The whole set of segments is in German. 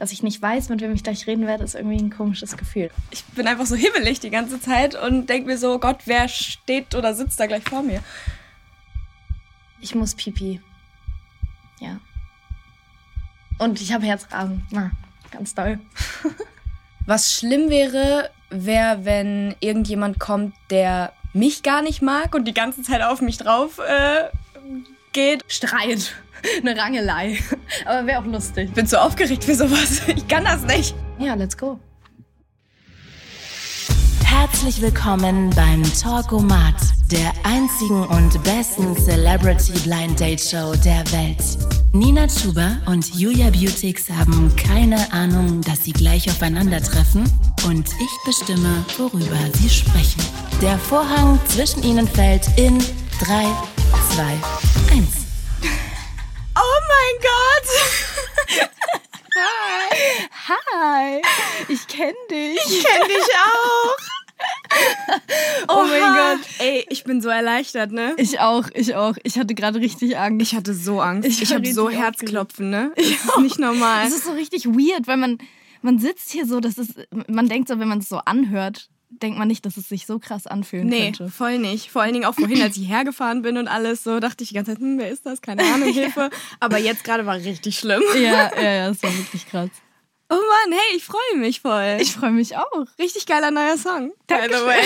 dass ich nicht weiß, mit wem ich gleich reden werde, ist irgendwie ein komisches Gefühl. Ich bin einfach so hibbelig die ganze Zeit und denke mir so, Gott, wer steht oder sitzt da gleich vor mir? Ich muss pipi. Ja. Und ich habe Herzrasen. Na, ganz doll. Was schlimm wäre, wäre, wenn irgendjemand kommt, der mich gar nicht mag und die ganze Zeit auf mich drauf äh, geht. Streit. Eine Rangelei. Aber wäre auch lustig. Bin zu aufgeregt für sowas. Ich kann das nicht. Ja, let's go. Herzlich willkommen beim Talkomat, der einzigen und besten Celebrity Blind Date Show der Welt. Nina Chuba und Julia Beautix haben keine Ahnung, dass sie gleich aufeinandertreffen und ich bestimme, worüber sie sprechen. Der Vorhang zwischen ihnen fällt in 3, 2, 1. Oh mein Gott! Hi! Hi! Ich kenne dich. Ich kenne dich auch! Oh mein Gott. Ey, ich bin so erleichtert, ne? Ich auch, ich auch. Ich hatte gerade richtig Angst. Ich hatte so Angst. Ich Ich, habe so Herzklopfen, ne? Das ist nicht normal. Es ist so richtig weird, weil man, man sitzt hier so, das ist, man denkt so, wenn man es so anhört, denkt man nicht, dass es sich so krass anfühlen Nee, könnte. voll nicht. Vor allen Dingen auch vorhin, als ich hergefahren bin und alles, so dachte ich die ganze Zeit, hm, wer ist das? Keine Ahnung, Hilfe. Aber jetzt gerade war richtig schlimm. Ja, ja, ja, das war wirklich krass. Oh Mann, hey, ich freue mich voll. Ich freue mich auch. richtig geiler neuer Song. By Dankeschön. way.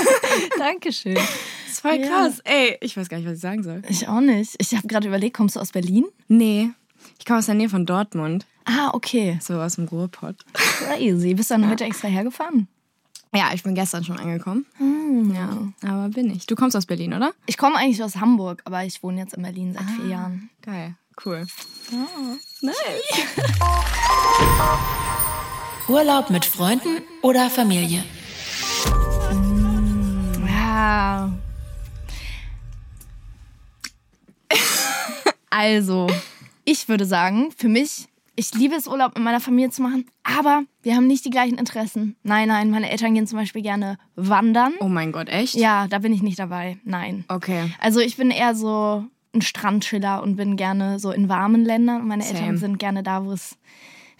Dankeschön. Das ist voll Ja. krass. Ey, ich weiß gar nicht, was ich sagen soll. Ich auch nicht. Ich habe gerade überlegt, kommst du aus Berlin? Nee, ich komme aus der Nähe von Dortmund. Ah, okay. So aus dem Ruhrpott. Crazy. Bist du dann heute extra hergefahren? Ja, ich bin gestern schon angekommen. Ja, aber bin ich. Du kommst aus Berlin, oder? Ich komme eigentlich aus Hamburg, aber ich wohne jetzt in Berlin seit vier Jahren. Geil, cool. Nice. Urlaub mit Freunden oder Familie? Ja. Also, ich würde sagen, für mich, ich liebe es, Urlaub mit meiner Familie zu machen, aber wir haben nicht die gleichen Interessen. Nein, nein, meine Eltern gehen zum Beispiel gerne wandern. Oh mein Gott, echt? Ja, da bin ich nicht dabei. Nein. Okay. Also ich bin eher so ein Strandschiller und bin gerne so in warmen Ländern. Und meine Same. Eltern sind gerne da, wo es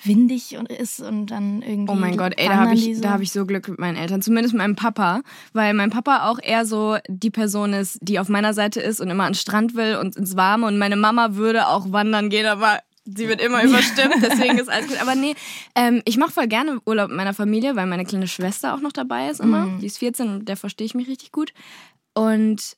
windig und ist und dann irgendwie. Oh mein Gott, ey, da habe ich, so. da hab ich so Glück mit meinen Eltern. Zumindest mit meinem Papa. Weil mein Papa auch eher so die Person ist, die auf meiner Seite ist und immer an den Strand will und ins Warme. Und meine Mama würde auch wandern gehen, aber sie wird immer überstimmt. Deswegen ist alles gut. Aber nee, ähm, ich mache voll gerne Urlaub mit meiner Familie, weil meine kleine Schwester auch noch dabei ist immer. Mhm. Die ist 14 und der verstehe ich mich richtig gut. Und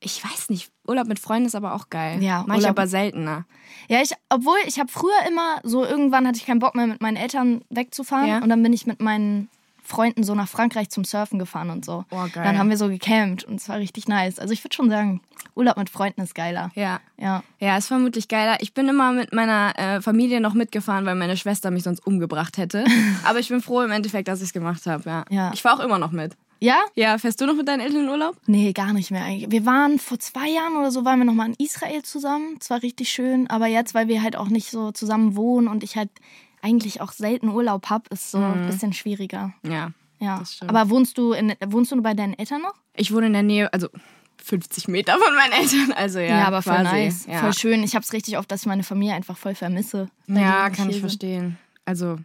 ich weiß nicht, Urlaub mit Freunden ist aber auch geil. Ja, Mach ich Urlaub- aber seltener. Ja, ich, obwohl ich habe früher immer so irgendwann hatte ich keinen Bock mehr mit meinen Eltern wegzufahren Ja. und dann bin ich mit meinen Freunden so nach Frankreich zum Surfen gefahren und so. Oh, geil. Dann haben wir so gecampt und es war richtig nice. Also ich würde schon sagen, Urlaub mit Freunden ist geiler. Ja. Ja. Ja, ist vermutlich geiler. Ich bin immer mit meiner äh, Familie noch mitgefahren, weil meine Schwester mich sonst umgebracht hätte. Aber ich bin froh im Endeffekt, dass ich es gemacht habe. Ja. Ja. Ich fahre auch immer noch mit. Ja? Ja, fährst du noch mit deinen Eltern in Urlaub? Nee, gar nicht mehr eigentlich. Wir waren vor zwei Jahren oder so, waren wir nochmal in Israel zusammen. Es war richtig schön. Aber jetzt, weil wir halt auch nicht so zusammen wohnen und ich halt eigentlich auch selten Urlaub hab, ist so ein bisschen schwieriger. Ja. Ja. Aber wohnst du, in, wohnst du bei deinen Eltern noch? Ich wohne in der Nähe, also 50 Meter von meinen Eltern. Also ja, aber voll quasi. nice. Ja, Voll schön. Ich hab's richtig oft, dass ich meine Familie einfach voll vermisse. ja kann ich verstehen. Also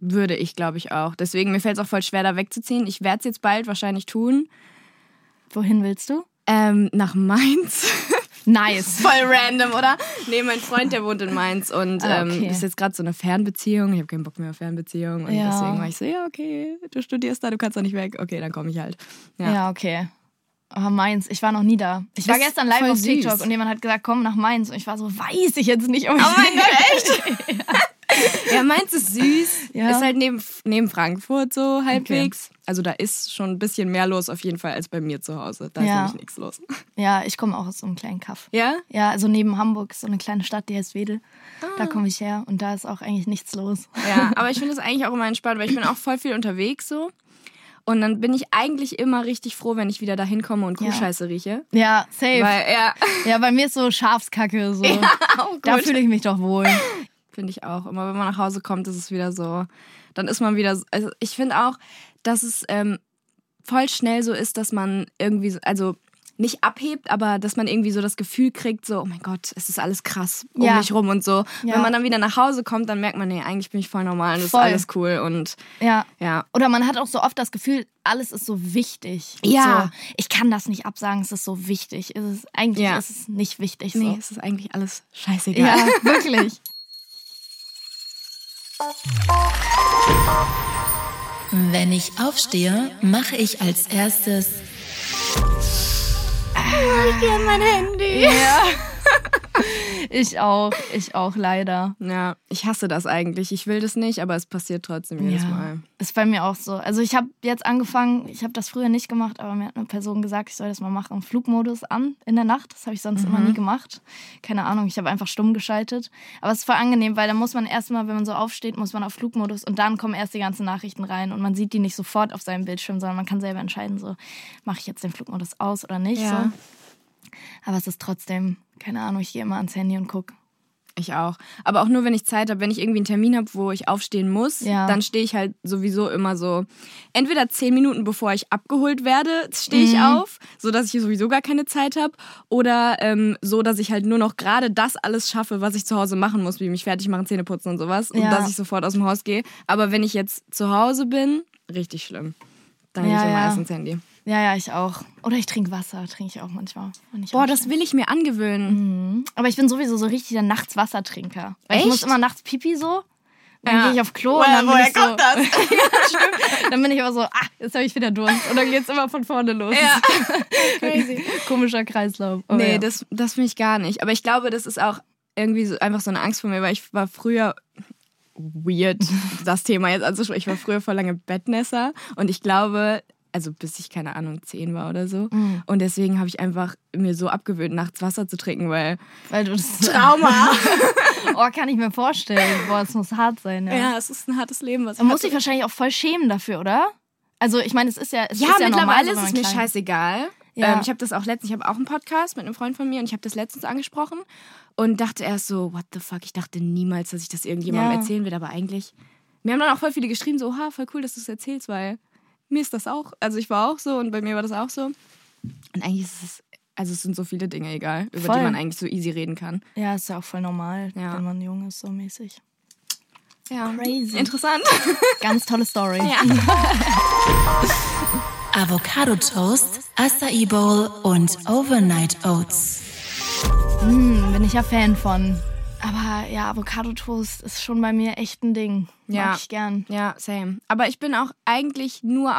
würde ich, glaube ich, auch. Deswegen, mir fällt es auch voll schwer, da wegzuziehen. Ich werde es jetzt bald wahrscheinlich tun. Wohin willst du? Ähm, nach Mainz. Nice. Voll random, oder? Nee, mein Freund, der wohnt in Mainz und Ah, ähm, okay. ist jetzt gerade so eine Fernbeziehung. Ich habe keinen Bock mehr auf Fernbeziehung. Und Ja. deswegen war ich so, ja, okay, du studierst da, du kannst da nicht weg. Okay, dann komme ich halt. Ja, Ja. okay. Oh, Mainz, ich war noch nie da. Ich war ist gestern live auf TikTok süß. und jemand hat gesagt, komm nach Mainz. Und ich war so, weiß ich jetzt nicht. Ob ich Oh mein Gott, echt? ja, Mainz ist süß. Ja. Ist halt neben, neben Frankfurt so halbwegs. Also da ist schon ein bisschen mehr los auf jeden Fall als bei mir zu Hause. Da Ja. ist nämlich nichts los. Ja, ich komme auch aus so einem kleinen Kaff. Ja? Ja, also neben Hamburg ist so eine kleine Stadt, die heißt Wedel. Da komme ich her und da ist auch eigentlich nichts los. Ja, aber ich finde es eigentlich auch immer entspannt, weil ich bin auch voll viel unterwegs so. Und dann bin ich eigentlich immer richtig froh, wenn ich wieder da hinkomme und Ja. Kuhscheiße rieche. Ja, safe. Weil, ja, ja, bei mir ist so Schafskacke. So. gut. da fühle ich mich doch wohl. Finde ich auch. Immer wenn man nach Hause kommt, ist es wieder so. Dann ist man wieder. so- Also ich finde auch, dass es ähm, voll schnell so ist, dass man irgendwie. so- Also nicht abhebt, aber dass man irgendwie so das Gefühl kriegt, so, oh mein Gott, es ist alles krass um Ja. mich rum und so. Ja. Wenn man dann wieder nach Hause kommt, dann merkt man, nee, eigentlich bin ich voll normal und es ist alles cool und Ja. ja. Oder man hat auch so oft das Gefühl, alles ist so wichtig. Ja. So, ich kann das nicht absagen, es ist so wichtig. Es ist, eigentlich Ja. ist es nicht wichtig. Nee, So. es ist eigentlich alles scheißegal. Ja, wirklich. Wenn ich aufstehe, mache ich als erstes mein Handy. Ja. Ich auch, ich auch leider. Ja, ich hasse das eigentlich. Ich will das nicht, aber es passiert trotzdem jedes ja. Mal. Ist bei mir auch so. Also ich habe jetzt angefangen, ich habe das früher nicht gemacht, aber mir hat eine Person gesagt, ich soll das mal machen. Flugmodus an in der Nacht. Das habe ich sonst immer nie gemacht. Keine Ahnung, ich habe einfach stumm geschaltet. Aber es ist voll angenehm, weil dann muss man erstmal, wenn man so aufsteht, muss man auf Flugmodus und dann kommen erst die ganzen Nachrichten rein und man sieht die nicht sofort auf seinem Bildschirm, sondern man kann selber entscheiden, so mache ich jetzt den Flugmodus aus oder nicht. Ja. So. Aber es ist trotzdem, keine Ahnung, ich gehe immer ans Handy und gucke. Ich auch. Aber auch nur, wenn ich Zeit habe. Wenn ich irgendwie einen Termin habe, wo ich aufstehen muss, Ja. dann stehe ich halt sowieso immer so. Entweder zehn Minuten bevor ich abgeholt werde, stehe ich Mhm. auf, so dass ich sowieso gar keine Zeit habe. Oder ähm, so, dass ich halt nur noch gerade das alles schaffe, was ich zu Hause machen muss, wie mich fertig machen, Zähne putzen und sowas. Und Ja. dass ich sofort aus dem Haus gehe. Aber wenn ich jetzt zu Hause bin, richtig schlimm. Dann Ja, gehe ich immer erst ins Handy. Ja, ja, ich auch. Oder ich trinke Wasser, trinke ich auch manchmal. ich Boah, das will ich mir angewöhnen. Aber ich bin sowieso so richtig der Nachts-Wassertrinker. Weil Ich Echt? muss immer nachts Pipi so. Dann Ja. gehe ich auf Klo Woher- und dann bin woher ich so, kommt das? ja. Dann bin ich aber so, ah, jetzt habe ich wieder Durst. Und dann geht's immer von vorne los. Ja. Crazy. Komischer Kreislauf. Aber Nee, ja. das, das finde ich gar nicht. Aber ich glaube, das ist auch irgendwie so, einfach so eine Angst von mir, weil ich war früher weird, das Thema jetzt anzusprechen. Ich war früher voll lange Bettnässer und ich glaube, also bis ich, keine Ahnung, zehn war oder so. Mhm. Und deswegen habe ich einfach mir so abgewöhnt, nachts Wasser zu trinken, weil Weil du das Trauma. Oh, kann ich mir vorstellen. Boah, es muss hart sein, ja. ja, es ist ein hartes Leben, was Man muss sich wahrscheinlich auch voll schämen dafür, oder? Also, ich meine, es ist ja, es Ja, ist ja normal, mittlerweile so, ist es mir scheißegal. Ja. Ähm, ich habe das auch letztens, ich habe auch einen Podcast mit einem Freund von mir und ich habe das letztens angesprochen und dachte erst so, what the fuck, ich dachte niemals, dass ich das irgendjemandem Ja. erzählen will, aber eigentlich, mir haben dann auch voll viele geschrieben, so, oha, voll cool, dass du es erzählst, weil mir ist das auch, also ich war auch so und bei mir war das auch so. Und eigentlich ist es, also es sind so viele Dinge egal, über Voll. die man eigentlich so easy reden kann. Ja, ist ja auch voll normal, Ja. wenn man jung ist, so mäßig. Ja, Crazy. Interessant. Ganz tolle Story. Avocado Toast, Acai Bowl und Overnight Oats. Hm, bin ich ja Fan von. Aber ja, Avocado-Toast ist schon bei mir echt ein Ding. Ja. Mag ich gern. Ja, same. Aber ich bin auch eigentlich nur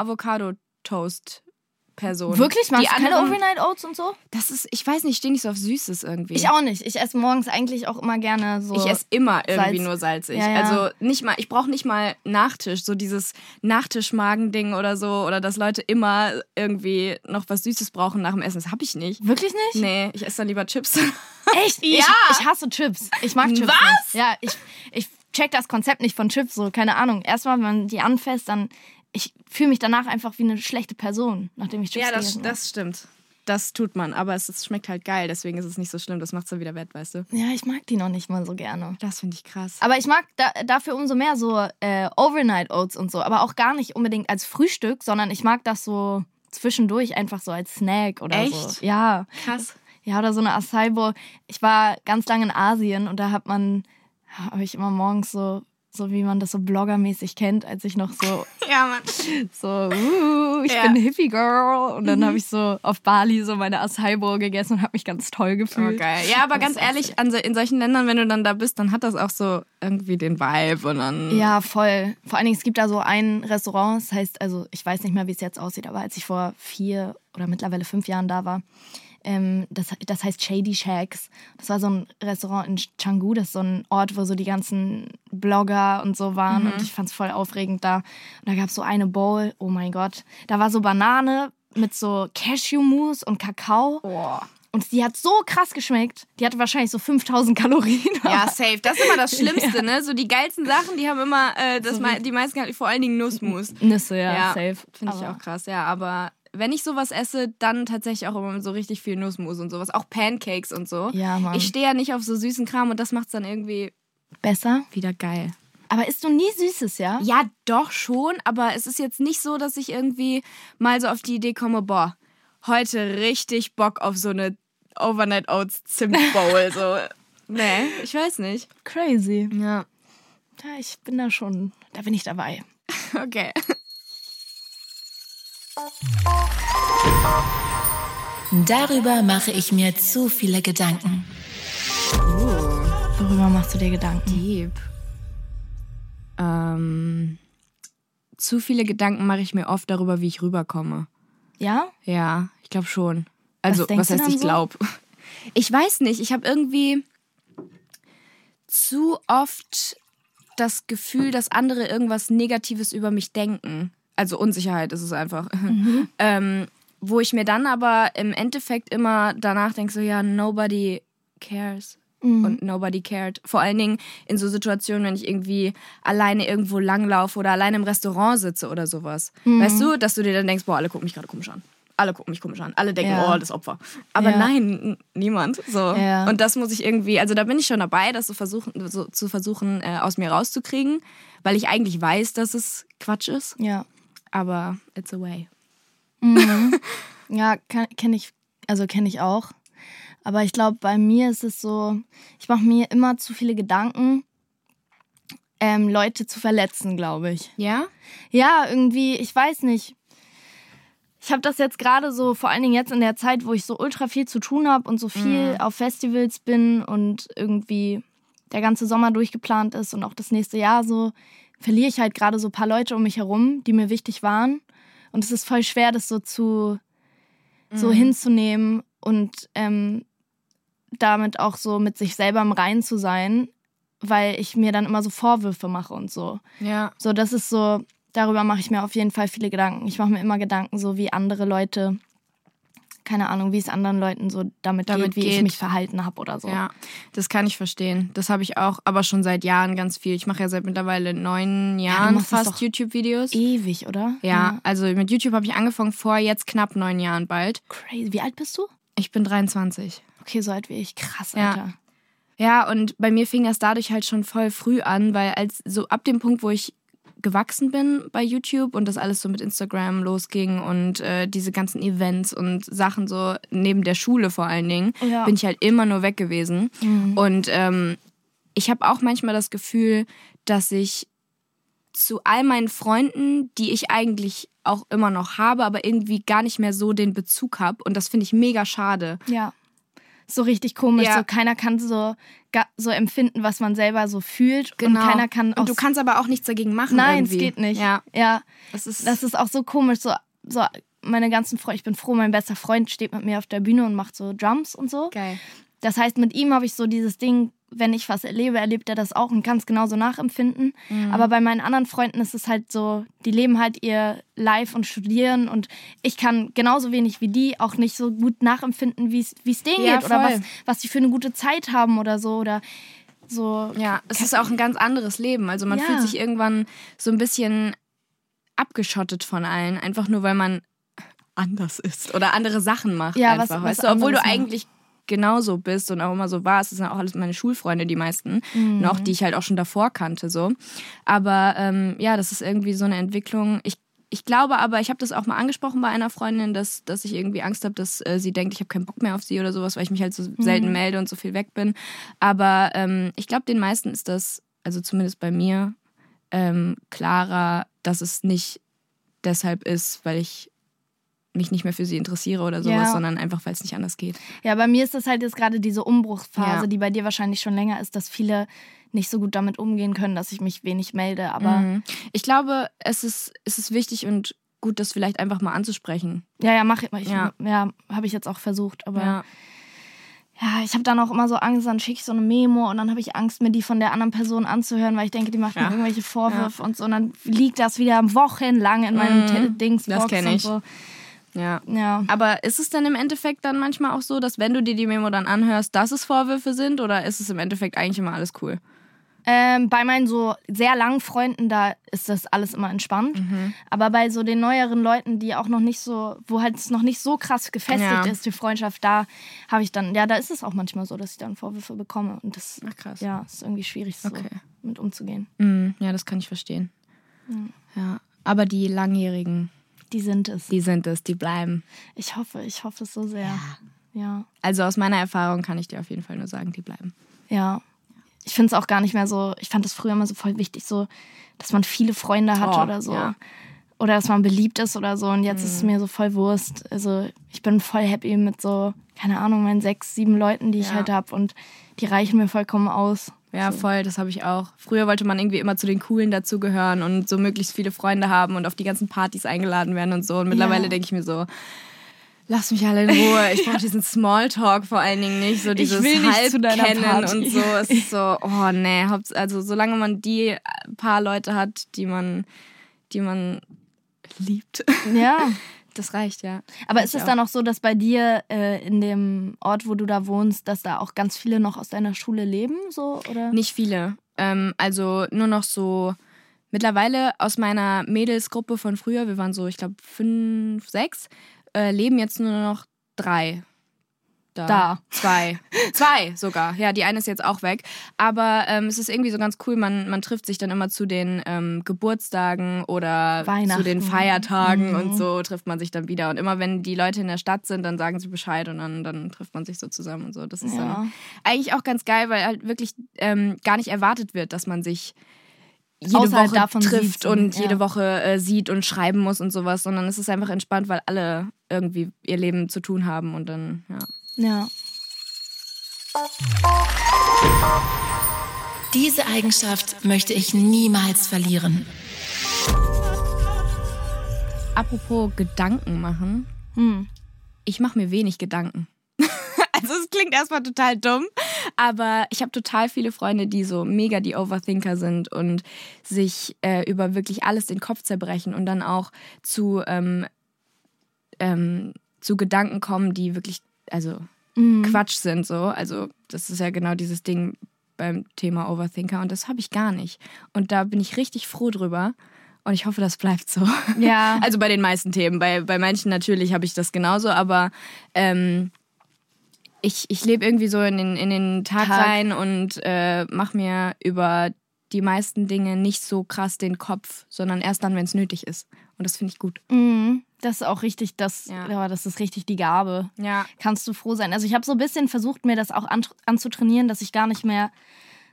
Avocado-Toast-Person. Wirklich? Magst Die du keine Overnight Oats und so? Das ist, ich weiß nicht, ich stehe nicht so auf Süßes irgendwie. Ich auch nicht. Ich esse morgens eigentlich auch immer gerne so. Ich esse immer irgendwie Salz. nur salzig. Ja, ja. Also nicht mal, ich brauche nicht mal Nachtisch, so dieses Nachtischmagending oder so, oder dass Leute immer irgendwie noch was Süßes brauchen nach dem Essen. Das habe ich nicht. Wirklich nicht? Nee, ich esse dann lieber Chips. Echt? Ja. Ich, ich hasse Chips. Ich mag Chips Was? nicht. Ja, ich, ich check das Konzept nicht von Chips. So, keine Ahnung. Erstmal, wenn man die anfasst, dann. Ich fühle mich danach einfach wie eine schlechte Person, nachdem ich Chips ja, das, gegessen habe. das stimmt. Das tut man, aber es, es schmeckt halt geil, deswegen ist es nicht so schlimm. Das macht es dann wieder wett, weißt du? Ja, ich mag die noch nicht mal so gerne. Das finde ich krass. Aber ich mag da, dafür umso mehr so äh, Overnight Oats und so. Aber auch gar nicht unbedingt als Frühstück, sondern ich mag das so zwischendurch einfach so als Snack oder Echt? so. Ja. Krass. Ja, oder so eine Acai Bowl. Ich war ganz lange in Asien und da hat man, habe ich immer morgens so, so wie man das so bloggermäßig kennt, als ich noch so, Ja, Mann. so, uh, ich Ja. bin Hippie Girl. Und dann habe ich so auf Bali so meine Acai gegessen und habe mich ganz toll Oh, gefühlt. geil. Ja, aber Das ganz ehrlich, an, in solchen Ländern, wenn du dann da bist, dann hat das auch so irgendwie den Vibe und dann. Ja, voll. Vor allen Dingen, es gibt da so ein Restaurant, das heißt, also ich weiß nicht mehr, wie es jetzt aussieht, aber als ich vor vier oder mittlerweile fünf Jahren da war, ähm, das, das heißt Shady Shacks. Das war so ein Restaurant in Canggu, das ist so ein Ort, wo so die ganzen Blogger und so waren und ich fand es voll aufregend da. Und da gab es so eine Bowl, oh mein Gott, da war so Banane mit so Cashew-Mousse und Kakao. Boah. Und die hat so krass geschmeckt. Die hatte wahrscheinlich so 5000 Kalorien. Ja, safe. Das ist immer das Schlimmste, ne? So die geilsten Sachen, die haben immer, äh, das mei- die meisten vor allen Dingen Nussmus. Nüsse, ja, safe. Finde ich auch krass, ja. Aber wenn ich sowas esse, dann tatsächlich auch immer so richtig viel Nussmus und sowas. Auch Pancakes und so. Ja, Mann. Ich stehe ja nicht auf so süßen Kram und das macht's dann irgendwie Besser. wieder geil. Aber isst du nie Süßes, ja? Ja, doch schon, aber es ist jetzt nicht so, dass ich irgendwie mal so auf die Idee komme, boah, heute richtig Bock auf so eine Overnight Oats Zimt Bowl. so. Nee, ich weiß nicht. Crazy. Ja. Ja, ich bin da schon, da bin ich dabei. Okay. Darüber mache ich mir zu viele Gedanken. Worüber machst du dir Gedanken? Deep. Ähm, zu viele Gedanken mache ich mir oft darüber, wie ich rüberkomme. Ja? Ja, ich glaube schon. Also, was, du heißt ich so? glaube? Ich weiß nicht, ich habe irgendwie zu oft das Gefühl, dass andere irgendwas Negatives über mich denken. Also Unsicherheit ist es einfach. Mhm. ähm, wo ich mir dann aber im Endeffekt immer danach denke, so ja, nobody cares. Mhm. Und nobody cared. Vor allen Dingen in so Situationen, wenn ich irgendwie alleine irgendwo langlaufe oder alleine im Restaurant sitze oder sowas. Mhm. Weißt du, dass du dir dann denkst, boah, alle gucken mich gerade komisch an. Alle gucken mich komisch an. Alle denken, Ja. oh, das Opfer. Aber Ja. nein, niemand. So. Ja. Und das muss ich irgendwie, also da bin ich schon dabei, das zu versuchen, so, zu versuchen, äh, aus mir rauszukriegen, weil ich eigentlich weiß, dass es Quatsch ist. Ja. Aber it's a way. Ja, kenne ich, also kenne ich auch. Aber ich glaube, bei mir ist es so, ich mache mir immer zu viele Gedanken, ähm, Leute zu verletzen, glaube ich. Ja? Ja, irgendwie, ich weiß nicht. Ich habe das jetzt gerade so, vor allen Dingen jetzt in der Zeit, wo ich so ultra viel zu tun habe und so viel auf Festivals bin und irgendwie der ganze Sommer durchgeplant ist und auch das nächste Jahr so, verliere ich halt gerade so ein paar Leute um mich herum, die mir wichtig waren. Und es ist voll schwer, das so zu so hinzunehmen und ähm, damit auch so mit sich selber im Reinen zu sein, weil ich mir dann immer so Vorwürfe mache und so. Ja. So, das ist so, darüber mache ich mir auf jeden Fall viele Gedanken. Ich mache mir immer Gedanken, so wie andere Leute, keine Ahnung, wie es anderen Leuten so damit, Damit geht, wie ich mich verhalten habe oder so. Ja, das kann ich verstehen. Das habe ich auch, aber schon seit Jahren ganz viel. Ich mache ja seit mittlerweile neun Jahren das fast YouTube-Videos. Ewig, oder? Ja, also mit YouTube habe ich angefangen vor jetzt knapp neun Jahren bald. Crazy. Wie alt bist du? Ich bin 23. Okay, so alt wie ich. Krass, Ja. Alter. Ja, und bei mir fing das dadurch halt schon voll früh an, weil als so ab dem Punkt, wo ich gewachsen bin bei YouTube und das alles so mit Instagram losging und äh, diese ganzen Events und Sachen so neben der Schule vor allen Dingen, Ja. bin ich halt immer nur weg gewesen. Und ähm, ich habe auch manchmal das Gefühl, dass ich zu all meinen Freunden, die ich eigentlich auch immer noch habe, aber irgendwie gar nicht mehr so den Bezug habe. Und das finde ich mega schade. Ja. So richtig komisch. Ja. So keiner kann so, so empfinden, was man selber so fühlt. Und keiner kann auch. Genau. Und du kannst aber auch nichts dagegen machen. Nein, irgendwie. es geht nicht. Ja. ja. Das ist, Das ist auch so komisch. So, so meine ganzen Freunde, ich bin froh, mein bester Freund steht mit mir auf der Bühne und macht so Drums und so. geil. Das heißt, mit ihm habe ich so dieses Ding, wenn ich was erlebe, erlebt er das auch und kann es genauso nachempfinden. Mhm. Aber bei meinen anderen Freunden ist es halt so, die leben halt ihr Live und studieren und ich kann genauso wenig wie die auch nicht so gut nachempfinden, wie es denen Ja, geht oder voll. was, was die für eine gute Zeit haben oder so oder so. Ja, es ist auch ein ganz anderes Leben. Also man Ja. fühlt sich irgendwann so ein bisschen abgeschottet von allen, einfach nur weil man anders ist oder andere Sachen macht. Ja, was- einfach, was weißt du? Obwohl du anderes macht. Genauso bist und auch immer so warst. Das sind auch alles meine Schulfreunde, die meisten Mhm. noch, die ich halt auch schon davor kannte. so. Aber ähm, ja, das ist irgendwie so eine Entwicklung. Ich ich glaube aber, ich habe das auch mal angesprochen bei einer Freundin, dass, dass ich irgendwie Angst habe, dass äh, sie denkt, ich habe keinen Bock mehr auf sie oder sowas, weil ich mich halt so Mhm. selten melde und so viel weg bin. Aber ähm, ich glaube, den meisten ist das, also zumindest bei mir, ähm, klarer, dass es nicht deshalb ist, weil ich mich nicht mehr für sie interessiere oder sowas, Ja. sondern einfach, weil es nicht anders geht. Ja, bei mir ist das halt jetzt gerade diese Umbruchsphase, Ja. die bei dir wahrscheinlich schon länger ist, dass viele nicht so gut damit umgehen können, dass ich mich wenig melde. Aber Mhm. Ich glaube, es ist, es ist wichtig und gut, das vielleicht einfach mal anzusprechen. ja, ja, mach ich. ich Ja. ja, habe ich jetzt auch versucht. Aber Ja. ja, ich habe dann auch immer so Angst, dann schicke ich so eine Memo und dann habe ich Angst, mir die von der anderen Person anzuhören, weil ich denke, die macht mir irgendwelche Vorwürfe und so. Und dann liegt das wieder wochenlang in meinem Mhm. Dings Das kenn und ich. so. Ja. Ja. Aber ist es denn im Endeffekt dann manchmal auch so, dass wenn du dir die Memo dann anhörst, dass es Vorwürfe sind oder ist es im Endeffekt eigentlich immer alles cool? Ähm, bei meinen so sehr langen Freunden, da ist das alles immer entspannt. Mhm. Aber bei so den neueren Leuten, die auch noch nicht so, wo halt es noch nicht so krass gefestigt Ja. ist, die Freundschaft, da habe ich dann, ja, da ist es auch manchmal so, dass ich dann Vorwürfe bekomme. Und das, Ach, krass. ja, ist irgendwie schwierig, so Okay. mit umzugehen. Mhm, ja, das kann ich verstehen. Ja. Aber die langjährigen, Die sind es. Die sind es, die bleiben. Ich hoffe, ich hoffe es so sehr. Ja. Also aus meiner Erfahrung kann ich dir auf jeden Fall nur sagen, die bleiben. Ja. Ich finde es auch gar nicht mehr so, ich fand es früher immer so voll wichtig, so, dass man viele Freunde hat Oh, oder so. ja. Oder dass man beliebt ist oder so. Und jetzt ist es mir so voll Wurst. Also ich bin voll happy mit so, keine Ahnung, meinen sechs, sieben Leuten, die ich Ja. halt habe. Und die reichen mir vollkommen aus. Ja, voll, das habe ich auch. Früher wollte man irgendwie immer zu den Coolen dazugehören und so möglichst viele Freunde haben und auf die ganzen Partys eingeladen werden und so. Und mittlerweile Ja. denke ich mir so, lass mich alle in Ruhe. Ich brauche diesen Smalltalk vor allen Dingen nicht, so dieses will nicht zu deiner Halbkennen Party. und so. Es ist so, oh nee, also solange man die paar Leute hat, die man, die man liebt, Ja. das reicht, ja. Aber ist es auch. dann auch so, dass bei dir äh, in dem Ort, wo du da wohnst, dass da auch ganz viele noch aus deiner Schule leben? So, oder? Nicht viele. Ähm, also nur noch so mittlerweile aus meiner Mädelsgruppe von früher, wir waren so, ich glaube, fünf, sechs, äh, leben jetzt nur noch drei. Da. Da. Zwei. Zwei sogar. Ja, die eine ist jetzt auch weg. Aber ähm, es ist irgendwie so ganz cool, man, man trifft sich dann immer zu den ähm, Geburtstagen oder zu den Feiertagen Mhm. und so trifft man sich dann wieder. Und immer wenn die Leute in der Stadt sind, dann sagen sie Bescheid und dann, dann trifft man sich so zusammen und so. Das ist Ja. dann eigentlich auch ganz geil, weil halt wirklich ähm, gar nicht erwartet wird, dass man sich jede Außerhalb Woche davon trifft und ja. jede Woche äh, sieht und schreiben muss und sowas, sondern es ist einfach entspannt, weil alle irgendwie ihr Leben zu tun haben und dann, ja. Ja. Diese Eigenschaft möchte ich niemals verlieren. Apropos Gedanken machen, Hm. ich mache mir wenig Gedanken. also es klingt erstmal total dumm, aber ich habe total viele Freunde, die so mega die Overthinker sind und sich äh, über wirklich alles den Kopf zerbrechen und dann auch zu, ähm, ähm, zu Gedanken kommen, die wirklich, also Quatsch sind so. Also das ist ja genau dieses Ding beim Thema Overthinker und das habe ich gar nicht. Und da bin ich richtig froh drüber. Und ich hoffe, das bleibt so. Ja. Also bei den meisten Themen. Bei, bei manchen natürlich habe ich das genauso, aber ähm, ich, ich lebe irgendwie so in den, in den Tag, Tag. rein und äh, mache mir über die meisten Dinge nicht so krass den Kopf, sondern erst dann, wenn es nötig ist. Und das finde ich gut. Mhm. Das ist auch richtig, das, Ja. ja. das ist richtig die Gabe. Ja. Kannst du froh sein. Also ich habe so ein bisschen versucht, mir das auch an, anzutrainieren, dass ich gar nicht mehr.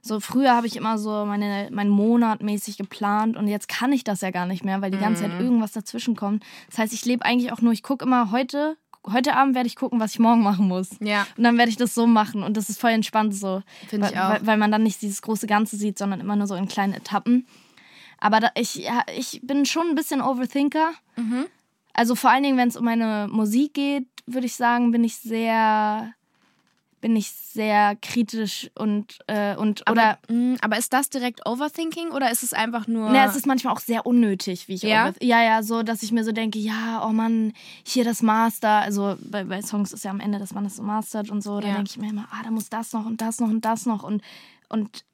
So früher habe ich immer so meine, meinen Monat mäßig geplant und jetzt kann ich das ja gar nicht mehr, weil die ganze Mhm. Zeit irgendwas dazwischen kommt. Das heißt, ich lebe eigentlich auch nur, ich gucke immer heute, heute Abend werde ich gucken, was ich morgen machen muss. Ja. Und dann werde ich das so machen und das ist voll entspannt so. Finde ich weil, auch. Weil, weil man dann nicht dieses große Ganze sieht, sondern immer nur so in kleinen Etappen. Aber da, ich, ja, ich bin schon ein bisschen Overthinker. Mhm. Also vor allen Dingen, wenn es um meine Musik geht, würde ich sagen, bin ich sehr, bin ich sehr kritisch und, äh, und oder. Aber, mh, aber ist das direkt Overthinking oder ist es einfach nur. Ne, es ist manchmal auch sehr unnötig, wie ich Ja? ja, ja, so, dass ich mir so denke, ja, oh Mann, hier das Master, also bei, bei Songs ist ja am Ende, dass man das so mastert und so, da Ja. denke ich mir immer, ah, da muss das noch und das noch und das noch und, und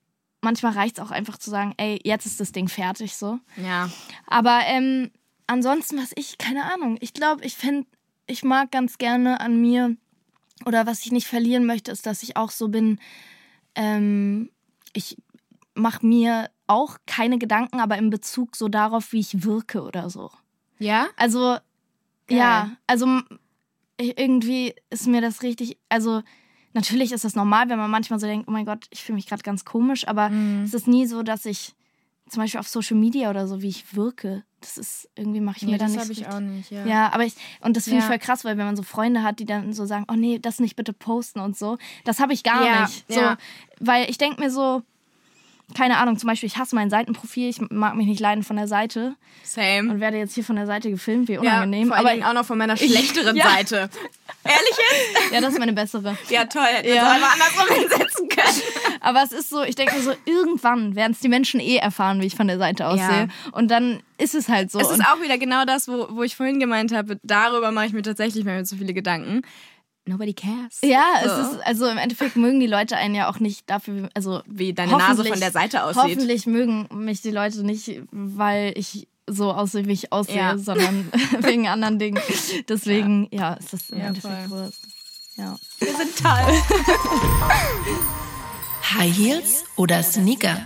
manchmal reicht es auch einfach zu sagen, ey, jetzt ist das Ding fertig, so. ja. Aber ähm, ansonsten, was ich, keine Ahnung, ich glaube, ich finde, ich mag ganz gerne an mir oder was ich nicht verlieren möchte, ist, dass ich auch so bin, ähm, ich mache mir auch keine Gedanken, aber in Bezug so darauf, wie ich wirke oder so. Ja? Also, Geil. ja, also ich- irgendwie ist mir das richtig, also natürlich ist das normal, wenn man manchmal so denkt, oh mein Gott, ich fühle mich gerade ganz komisch, aber Mhm. es ist nie so, dass ich zum Beispiel auf Social Media oder so, wie ich wirke, das ist, irgendwie mache ich Nee, mir da das nicht habe ich auch nicht, ja. Ja, aber ich, und das finde ich Ja. voll krass, weil wenn man so Freunde hat, die dann so sagen, oh nee, das nicht bitte posten und so, das habe ich gar Ja, nicht. So. Weil ich denke mir so, keine Ahnung, zum Beispiel, ich hasse mein Seitenprofil, ich mag mich nicht leiden von der Seite Same. und werde jetzt hier von der Seite gefilmt, wie Ja, unangenehm. vor allen aber auch noch von meiner schlechteren Ja. Seite. Ehrlich jetzt? ja, das ist meine bessere. Ja, toll. Hätten wir Ja. auch einfach andersrum hinsetzen können. Aber es ist so, ich denke so, irgendwann werden es die Menschen eh erfahren, wie ich von der Seite aussehe. Und dann ist es halt so. Es ist auch wieder genau das, wo, wo ich vorhin gemeint habe, darüber mache ich mir tatsächlich mehr so viele Gedanken. Nobody cares. ja, So. es ist, also im Endeffekt mögen die Leute einen ja auch nicht dafür, also Wie deine Nase hoffentlich- von der Seite aussieht. Hoffentlich mögen mich die Leute nicht, weil ich so aussehe, wie ich aussehe, Ja. sondern wegen anderen Dingen. Deswegen, ja, ist das im Ja, Endeffekt voll. Wurst. Ja. Wir sind toll. High Heels oder Sneaker?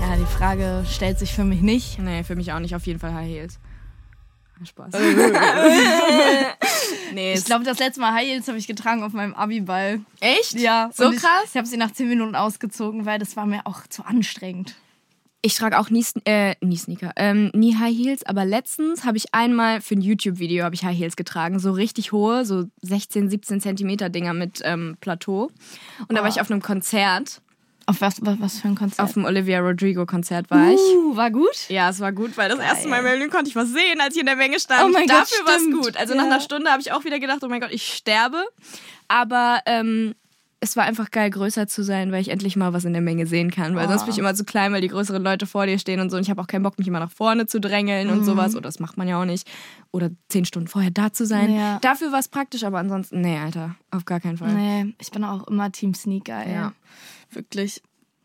ja, die Frage stellt sich für mich nicht. Nee, für mich auch nicht. Auf jeden Fall High Heels. Spaß. nee, Ich glaube, das letzte Mal High Heels habe ich getragen auf meinem Abiball. echt? Ja. So ich, krass? Ich habe sie nach 10 Minuten ausgezogen, weil das war mir auch zu anstrengend. Ich trage auch nie, äh, nie Sneaker, ähm, nie High Heels, aber letztens habe ich einmal für ein YouTube-Video habe ich High Heels getragen, so richtig hohe, so 16, 17 Zentimeter Dinger mit ähm, Plateau. Und da war ich auf einem Konzert, Auf was, was, was für ein Konzert? auf dem Olivia Rodrigo-Konzert war ich. uh, war gut? Ja, es war gut, weil das erste Mal in meinem Leben konnte ich was sehen, als ich in der Menge stand. Oh mein Gott, Dafür war es gut. Also Ja. nach einer Stunde habe ich auch wieder gedacht, oh mein Gott, ich sterbe. Aber ähm, es war einfach geil, größer zu sein, weil ich endlich mal was in der Menge sehen kann. Weil sonst bin ich immer zu klein, weil die größeren Leute vor dir stehen und so. Und ich habe auch keinen Bock, mich immer nach vorne zu drängeln Mhm. und sowas. Oder das macht man ja auch nicht. Oder zehn Stunden vorher da zu sein. Ja. Dafür war es praktisch, aber ansonsten, nee, Alter, auf gar keinen Fall. Nee, ich bin auch immer Team Sneaker, ey. Ja. Wirklich.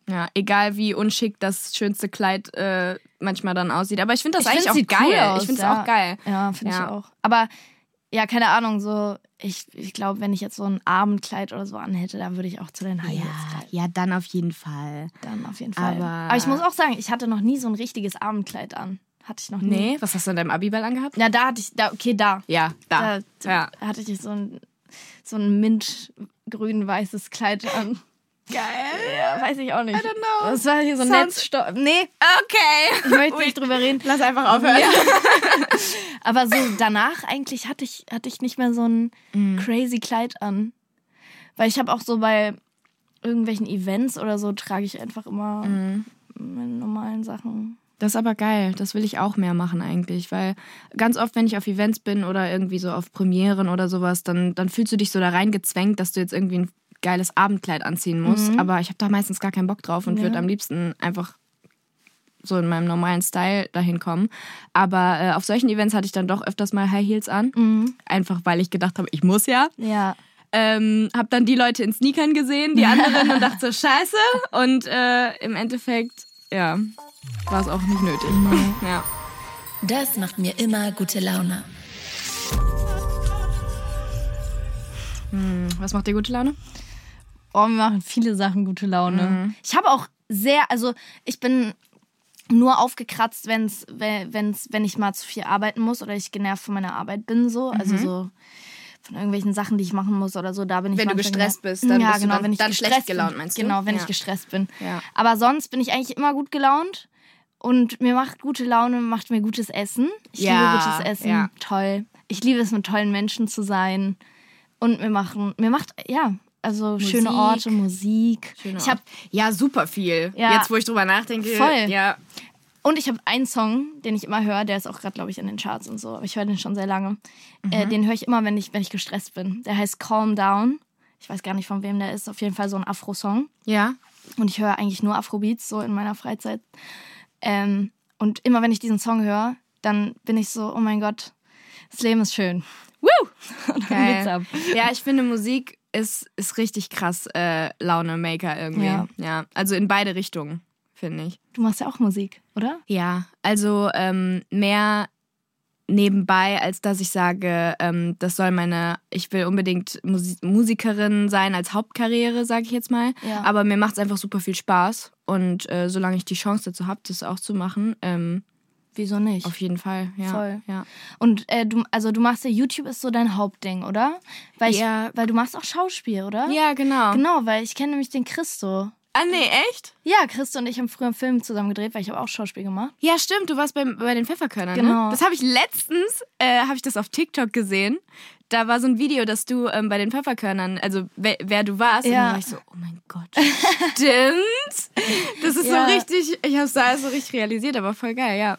Ja, egal wie unschick das schönste Kleid äh, manchmal dann aussieht. Aber ich finde das Ich eigentlich find's auch geil. cool aus, ich finde es ja. auch geil. Ja, finde Ja. ich auch. Aber ja, keine Ahnung, so, ich, ich glaube, wenn ich jetzt so ein Abendkleid oder so anhätte, dann würde ich auch zu den High Heels greifen. ja, dann auf jeden Fall. Dann auf jeden Fall. Aber- Aber ich muss auch sagen, ich hatte noch nie so ein richtiges Abendkleid an. Hatte ich noch nie. Nee, was hast du in deinem Abiball angehabt? Na, da hatte ich, da, okay, da. Ja, da. Da, ja. hatte ich so ein, so ein mintgrün-weißes Kleid an. Geil. Ja, weiß ich auch nicht. I don't know. Das war hier so ein Netzstoff. Nee, Okay. ich möchte nicht drüber reden. Lass einfach aufhören. Aber so danach eigentlich hatte ich, hatte ich nicht mehr so ein Mhm. crazy Kleid an. Weil ich habe auch so bei irgendwelchen Events oder so trage ich einfach immer Mhm. meine normalen Sachen. Das ist aber geil. Das will ich auch mehr machen eigentlich, weil ganz oft, wenn ich auf Events bin oder irgendwie so auf Premieren oder sowas, dann, dann fühlst du dich so da reingezwängt, dass du jetzt irgendwie ein geiles Abendkleid anziehen musst. Aber ich habe da meistens gar keinen Bock drauf und Ja. würde am liebsten einfach so in meinem normalen Style dahin kommen. Aber äh, auf solchen Events hatte ich dann doch öfters mal High Heels an. Mhm. Einfach weil ich gedacht habe, ich muss ja. Ja. Ähm, hab dann die Leute in Sneakern gesehen, die anderen und dachte so, scheiße. Und äh, im Endeffekt, ja, war es auch nicht nötig. Ja. Das macht mir immer gute Laune. Was macht dir gute Laune? Oh, mir machen viele Sachen gute Laune. Mhm. Ich habe auch sehr, also ich bin nur aufgekratzt, wenn's, wenn's, wenn ich mal zu viel arbeiten muss oder ich genervt von meiner Arbeit bin, so. Also so von irgendwelchen Sachen, die ich machen muss oder so, da bin ich Wenn du gestresst bist, dann ja, bist du genau, dann- wenn ich dann gestresst schlecht gelaunt, meinst du? Genau, wenn Ja. ich gestresst bin. Ja. Aber sonst bin ich eigentlich immer gut gelaunt und mir macht gute Laune, macht mir gutes Essen. Ich liebe gutes Essen, toll. Ich liebe es, mit tollen Menschen zu sein und mir machen, mir macht, ja, also schöne Musik. Orte, Musik. Schöne ich habe ja, super viel. Ja. Jetzt, wo ich drüber nachdenke. Voll. Ja. Und ich habe einen Song, den ich immer höre, der ist auch gerade, glaube ich, in den Charts und so. Aber ich höre den schon sehr lange. Äh, den höre ich immer, wenn ich, wenn ich gestresst bin. Der heißt Calm Down. Ich weiß gar nicht, von wem der ist. Auf jeden Fall so ein Afro-Song. Ja. Und ich höre eigentlich nur Afrobeats so in meiner Freizeit. Ähm, und immer, wenn ich diesen Song höre, dann bin ich so, oh mein Gott, das Leben ist schön. Woo! Und dann geht's ab. Ja, ich finde, Musik ist, ist richtig krass äh, Laune-Maker irgendwie. Ja. ja. Also in beide Richtungen, finde ich. Du machst ja auch Musik, oder? Ja, also ähm, mehr nebenbei, als dass ich sage, ähm, das soll meine, ich will unbedingt Musi Musikerin sein als Hauptkarriere, sage ich jetzt mal. Ja. Aber mir macht es einfach super viel Spaß. Und äh, solange ich die Chance dazu habe, das auch zu machen, ähm, Wieso nicht? auf jeden Fall. Ja, Voll. Ja. Und äh, du, also du machst ja YouTube ist so dein Hauptding, oder? Weil, ich, Ja. weil du machst auch Schauspiel, oder? ja, genau. Genau, weil ich kenne nämlich den Christo. Ah, nee, echt? Ja, Christo und ich haben früher einen Film zusammen gedreht, weil ich habe auch Schauspiel gemacht. Ja, stimmt, du warst beim, bei den Pfefferkörnern, Genau. ne? Das habe ich letztens, äh, habe ich das auf TikTok gesehen. Da war so ein Video, dass du ähm, bei den Pfefferkörnern, also wer, wer du warst, und Ja. dann war ich so, oh mein Gott, stimmt. Das ist Ja. so richtig, ich habe es da so richtig realisiert, aber voll geil, ja.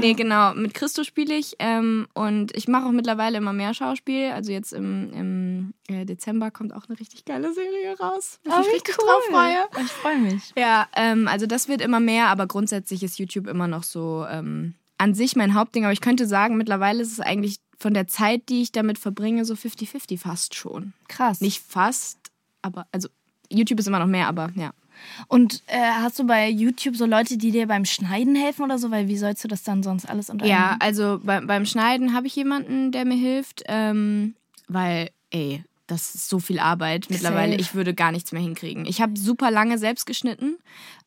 Nee, genau, mit Christo spiele ich ähm, und ich mache auch mittlerweile immer mehr Schauspiel. Also jetzt im, im äh, Dezember kommt auch eine richtig geile Serie raus, wo ich mich richtig drauf freue. Ich freue mich. Ja, ähm, also das wird immer mehr, aber grundsätzlich ist YouTube immer noch so ähm, an sich mein Hauptding. Aber ich könnte sagen, mittlerweile ist es eigentlich von der Zeit, die ich damit verbringe, so 50-50 fast schon. Krass. Nicht fast, aber also YouTube ist immer noch mehr, aber ja. Und äh, hast du bei YouTube so Leute, die dir beim Schneiden helfen oder so? Weil wie sollst du das dann sonst alles unter Ja, also bei, beim Schneiden habe ich jemanden, der mir hilft, ähm, weil, ey, das ist so viel Arbeit mittlerweile. Ich würde gar nichts mehr hinkriegen. Ich habe super lange selbst geschnitten,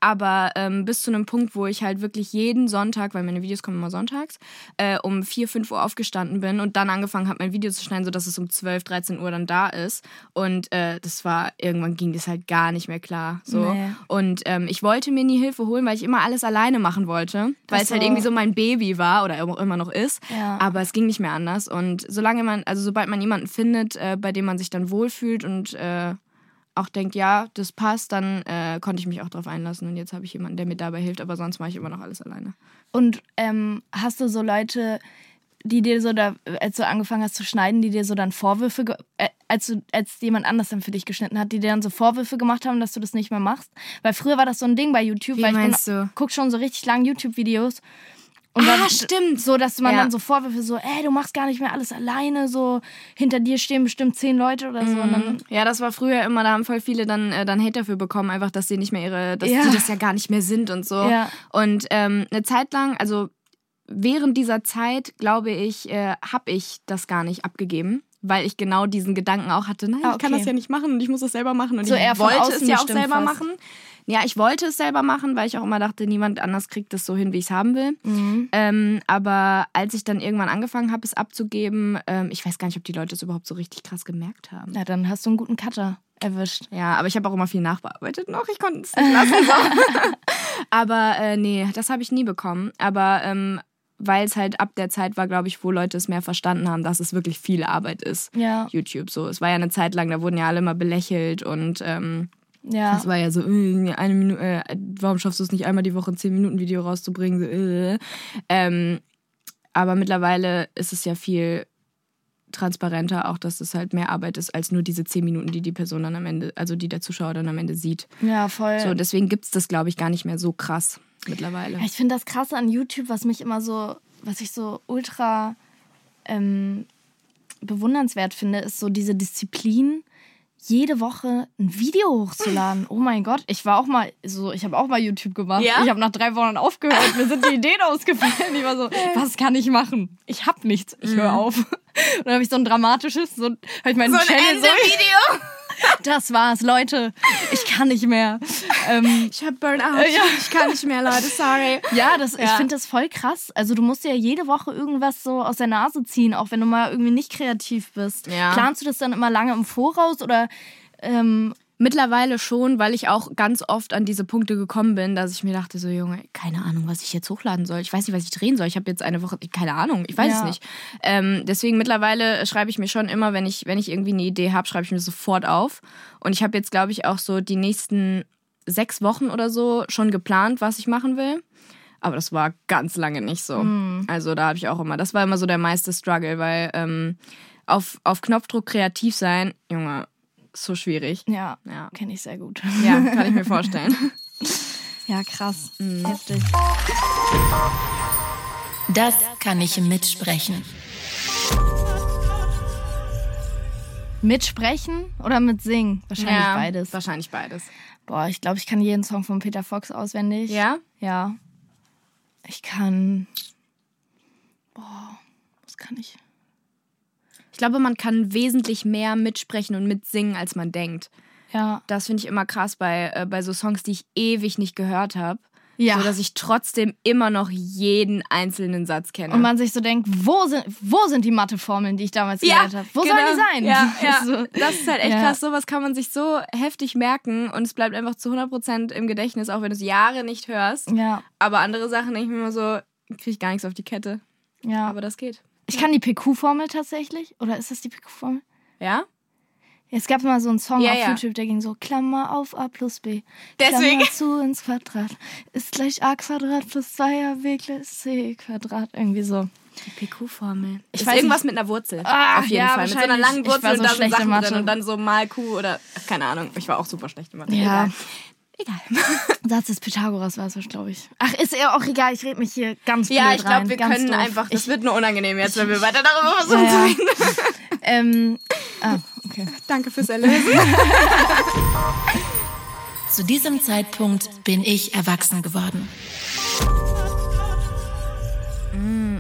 aber ähm, bis zu einem Punkt, wo ich halt wirklich jeden Sonntag, weil meine Videos kommen immer sonntags, äh, um 4, 5 Uhr aufgestanden bin und dann angefangen habe, mein Video zu schneiden, sodass es um 12, 13 Uhr dann da ist. Und äh, das war, irgendwann ging das halt gar nicht mehr klar. So. Nee. Und ähm, ich wollte mir nie Hilfe holen, weil ich immer alles alleine machen wollte, weil es halt irgendwie so mein Baby war oder immer immer noch ist. Ja. Aber es ging nicht mehr anders. Und solange man, also sobald man jemanden findet, äh, bei dem man sich dann wohlfühlt und äh, auch denkt, ja, das passt, dann äh, konnte ich mich auch darauf einlassen. Und jetzt habe ich jemanden, der mir dabei hilft, aber sonst mache ich immer noch alles alleine. Und ähm, hast du so Leute, die dir so da, als du angefangen hast zu schneiden, die dir so dann Vorwürfe, äh, als du, als jemand anders dann für dich geschnitten hat, die dir dann so Vorwürfe gemacht haben, dass du das nicht mehr machst? Weil früher war das so ein Ding bei YouTube, Wie weil meinst ich bin, du? guck schon so richtig lang YouTube-Videos. Und Ah, dann, stimmt. So, dass man Ja. dann so Vorwürfe so, ey, du machst gar nicht mehr alles alleine, so hinter dir stehen bestimmt zehn Leute oder so. Und dann, Ja, das war früher immer, da haben voll viele dann, äh, dann Hate dafür bekommen, einfach, dass sie nicht mehr ihre, dass Ja. sie das ja gar nicht mehr sind und so. Ja. Und ähm, eine Zeit lang, also während dieser Zeit, glaube ich, äh, habe ich das gar nicht abgegeben. Weil ich genau diesen Gedanken auch hatte, nein, Ah, ich kann okay. das ja nicht machen und ich muss das selber machen. Und So ich wollte es ja auch selber fast. machen. Ja, ich wollte es selber machen, weil ich auch immer dachte, niemand anders kriegt das so hin, wie ich es haben will. Mhm. Ähm, aber als ich dann irgendwann angefangen habe, es abzugeben, ähm, ich weiß gar nicht, ob die Leute es überhaupt so richtig krass gemerkt haben. na, dann hast du einen guten Cutter erwischt. Ja, aber ich habe auch immer viel nachbearbeitet noch. Ich konnte es nicht lassen. So. aber äh, nee, das habe ich nie bekommen. Aber ähm, weil es halt ab der Zeit war, glaube ich, wo Leute es mehr verstanden haben, dass es wirklich viel Arbeit ist. Ja. YouTube so. Es war ja eine Zeit lang, da wurden ja alle immer belächelt und ähm, Ja. es war ja so, äh, eine Minute, äh, warum schaffst du es nicht einmal die Woche ein 10 Minuten Video rauszubringen? So, äh. ähm, aber mittlerweile ist es ja viel transparenter, auch dass es halt mehr Arbeit ist als nur diese 10 Minuten, die die Person dann am Ende, also die der Zuschauer dann am Ende sieht. ja, voll. So, deswegen gibt es das, glaube ich, gar nicht mehr so krass mittlerweile. Ich finde das krasse an YouTube, was mich immer so, was ich so ultra ähm, bewundernswert finde, ist so diese Disziplin, jede Woche ein Video hochzuladen. Oh mein Gott, ich war auch mal so, ich habe auch mal YouTube gemacht. Ja? Ich habe nach drei Wochen aufgehört. Mir sind die Ideen ausgefallen. Ich war so, was kann ich machen? Ich habe nichts. Ich höre auf. Und dann habe ich so ein dramatisches, so habe ich meinen Channel so, Video. das war's, Leute. Ich kann nicht mehr. Ähm, Ich habe Burnout. Ja. Ich kann nicht mehr, Leute, sorry. Ja, das, ich Ja. finde das voll krass. Also du musst ja jede Woche irgendwas so aus der Nase ziehen, auch wenn du mal irgendwie nicht kreativ bist. Ja. Planst du das dann immer lange im Voraus oder ähm, Mittlerweile schon, weil ich auch ganz oft an diese Punkte gekommen bin, dass ich mir dachte, so Junge, keine Ahnung, was ich jetzt hochladen soll. Ich weiß nicht, was ich drehen soll. Ich habe jetzt eine Woche, keine Ahnung, ich weiß Ja. es nicht. Ähm, deswegen mittlerweile schreibe ich mir schon immer, wenn ich, wenn ich irgendwie eine Idee habe, schreibe ich mir sofort auf. Und ich habe jetzt, glaube ich, auch so die nächsten sechs Wochen oder so schon geplant, was ich machen will. Aber das war ganz lange nicht so. Also da habe ich auch immer, das war immer so der meiste Struggle, weil ähm, auf, auf Knopfdruck kreativ sein, Junge, so schwierig. ja, Ja. kenne ich sehr gut. Ja, kann ich mir vorstellen. Ja, krass. Heftig. Das kann ich mitsprechen. Mit sprechen oder mit singen? Wahrscheinlich ja, beides. Wahrscheinlich beides. Boah, ich glaube, ich kann jeden Song von Peter Fox auswendig. Ja? Ja. Ich kann. Boah, was kann ich? Ich glaube, man kann wesentlich mehr mitsprechen und mitsingen, als man denkt. Ja. Das finde ich immer krass bei, äh, bei so Songs, die ich ewig nicht gehört habe. Ja. So, dass ich trotzdem immer noch jeden einzelnen Satz kenne. Und man sich so denkt, wo sind, wo sind die Matheformeln, die ich damals gelernt habe? Wo sollen die sein? genau. Ja, ja. So. Das ist halt echt Ja. krass. Sowas kann man sich so heftig merken und es bleibt einfach zu 100% im Gedächtnis, auch wenn du es Jahre nicht hörst. Ja, Aber andere Sachen denke ich mir immer so, kriege ich gar nichts auf die Kette. ja. Aber das geht. Ich kann die PQ-Formel tatsächlich. Oder ist das die PQ-Formel? Ja? Es gab mal so einen Song Ja, auf ja. YouTube, der ging so Klammer auf A plus B. Deswegen. Klammer zu ins Quadrat. Ist gleich A Quadrat plus 2AB gleich C Quadrat. Irgendwie so. Die PQ-Formel. Ich Ich weiß irgendwas nicht- mit einer Wurzel. Ah, Auf jeden ja, Fall. Mit so einer langen Wurzel so und da sind schlecht in Sachen drin und dann so mal Q oder keine Ahnung. Ich war auch super schlecht in Mathe. Ja. Egal. Satz des Pythagoras war es, glaube ich. Ach, ist ja auch egal. Ich rede mich hier ganz blöd Ja, ich glaube, wir ganz können doof. einfach. Das Ich, wird nur unangenehm jetzt, wenn wir weiter darüber versuchen Ja, zu ja. reden. ähm, ah, okay. Danke fürs Erlösen. Zu diesem Zeitpunkt bin ich erwachsen geworden.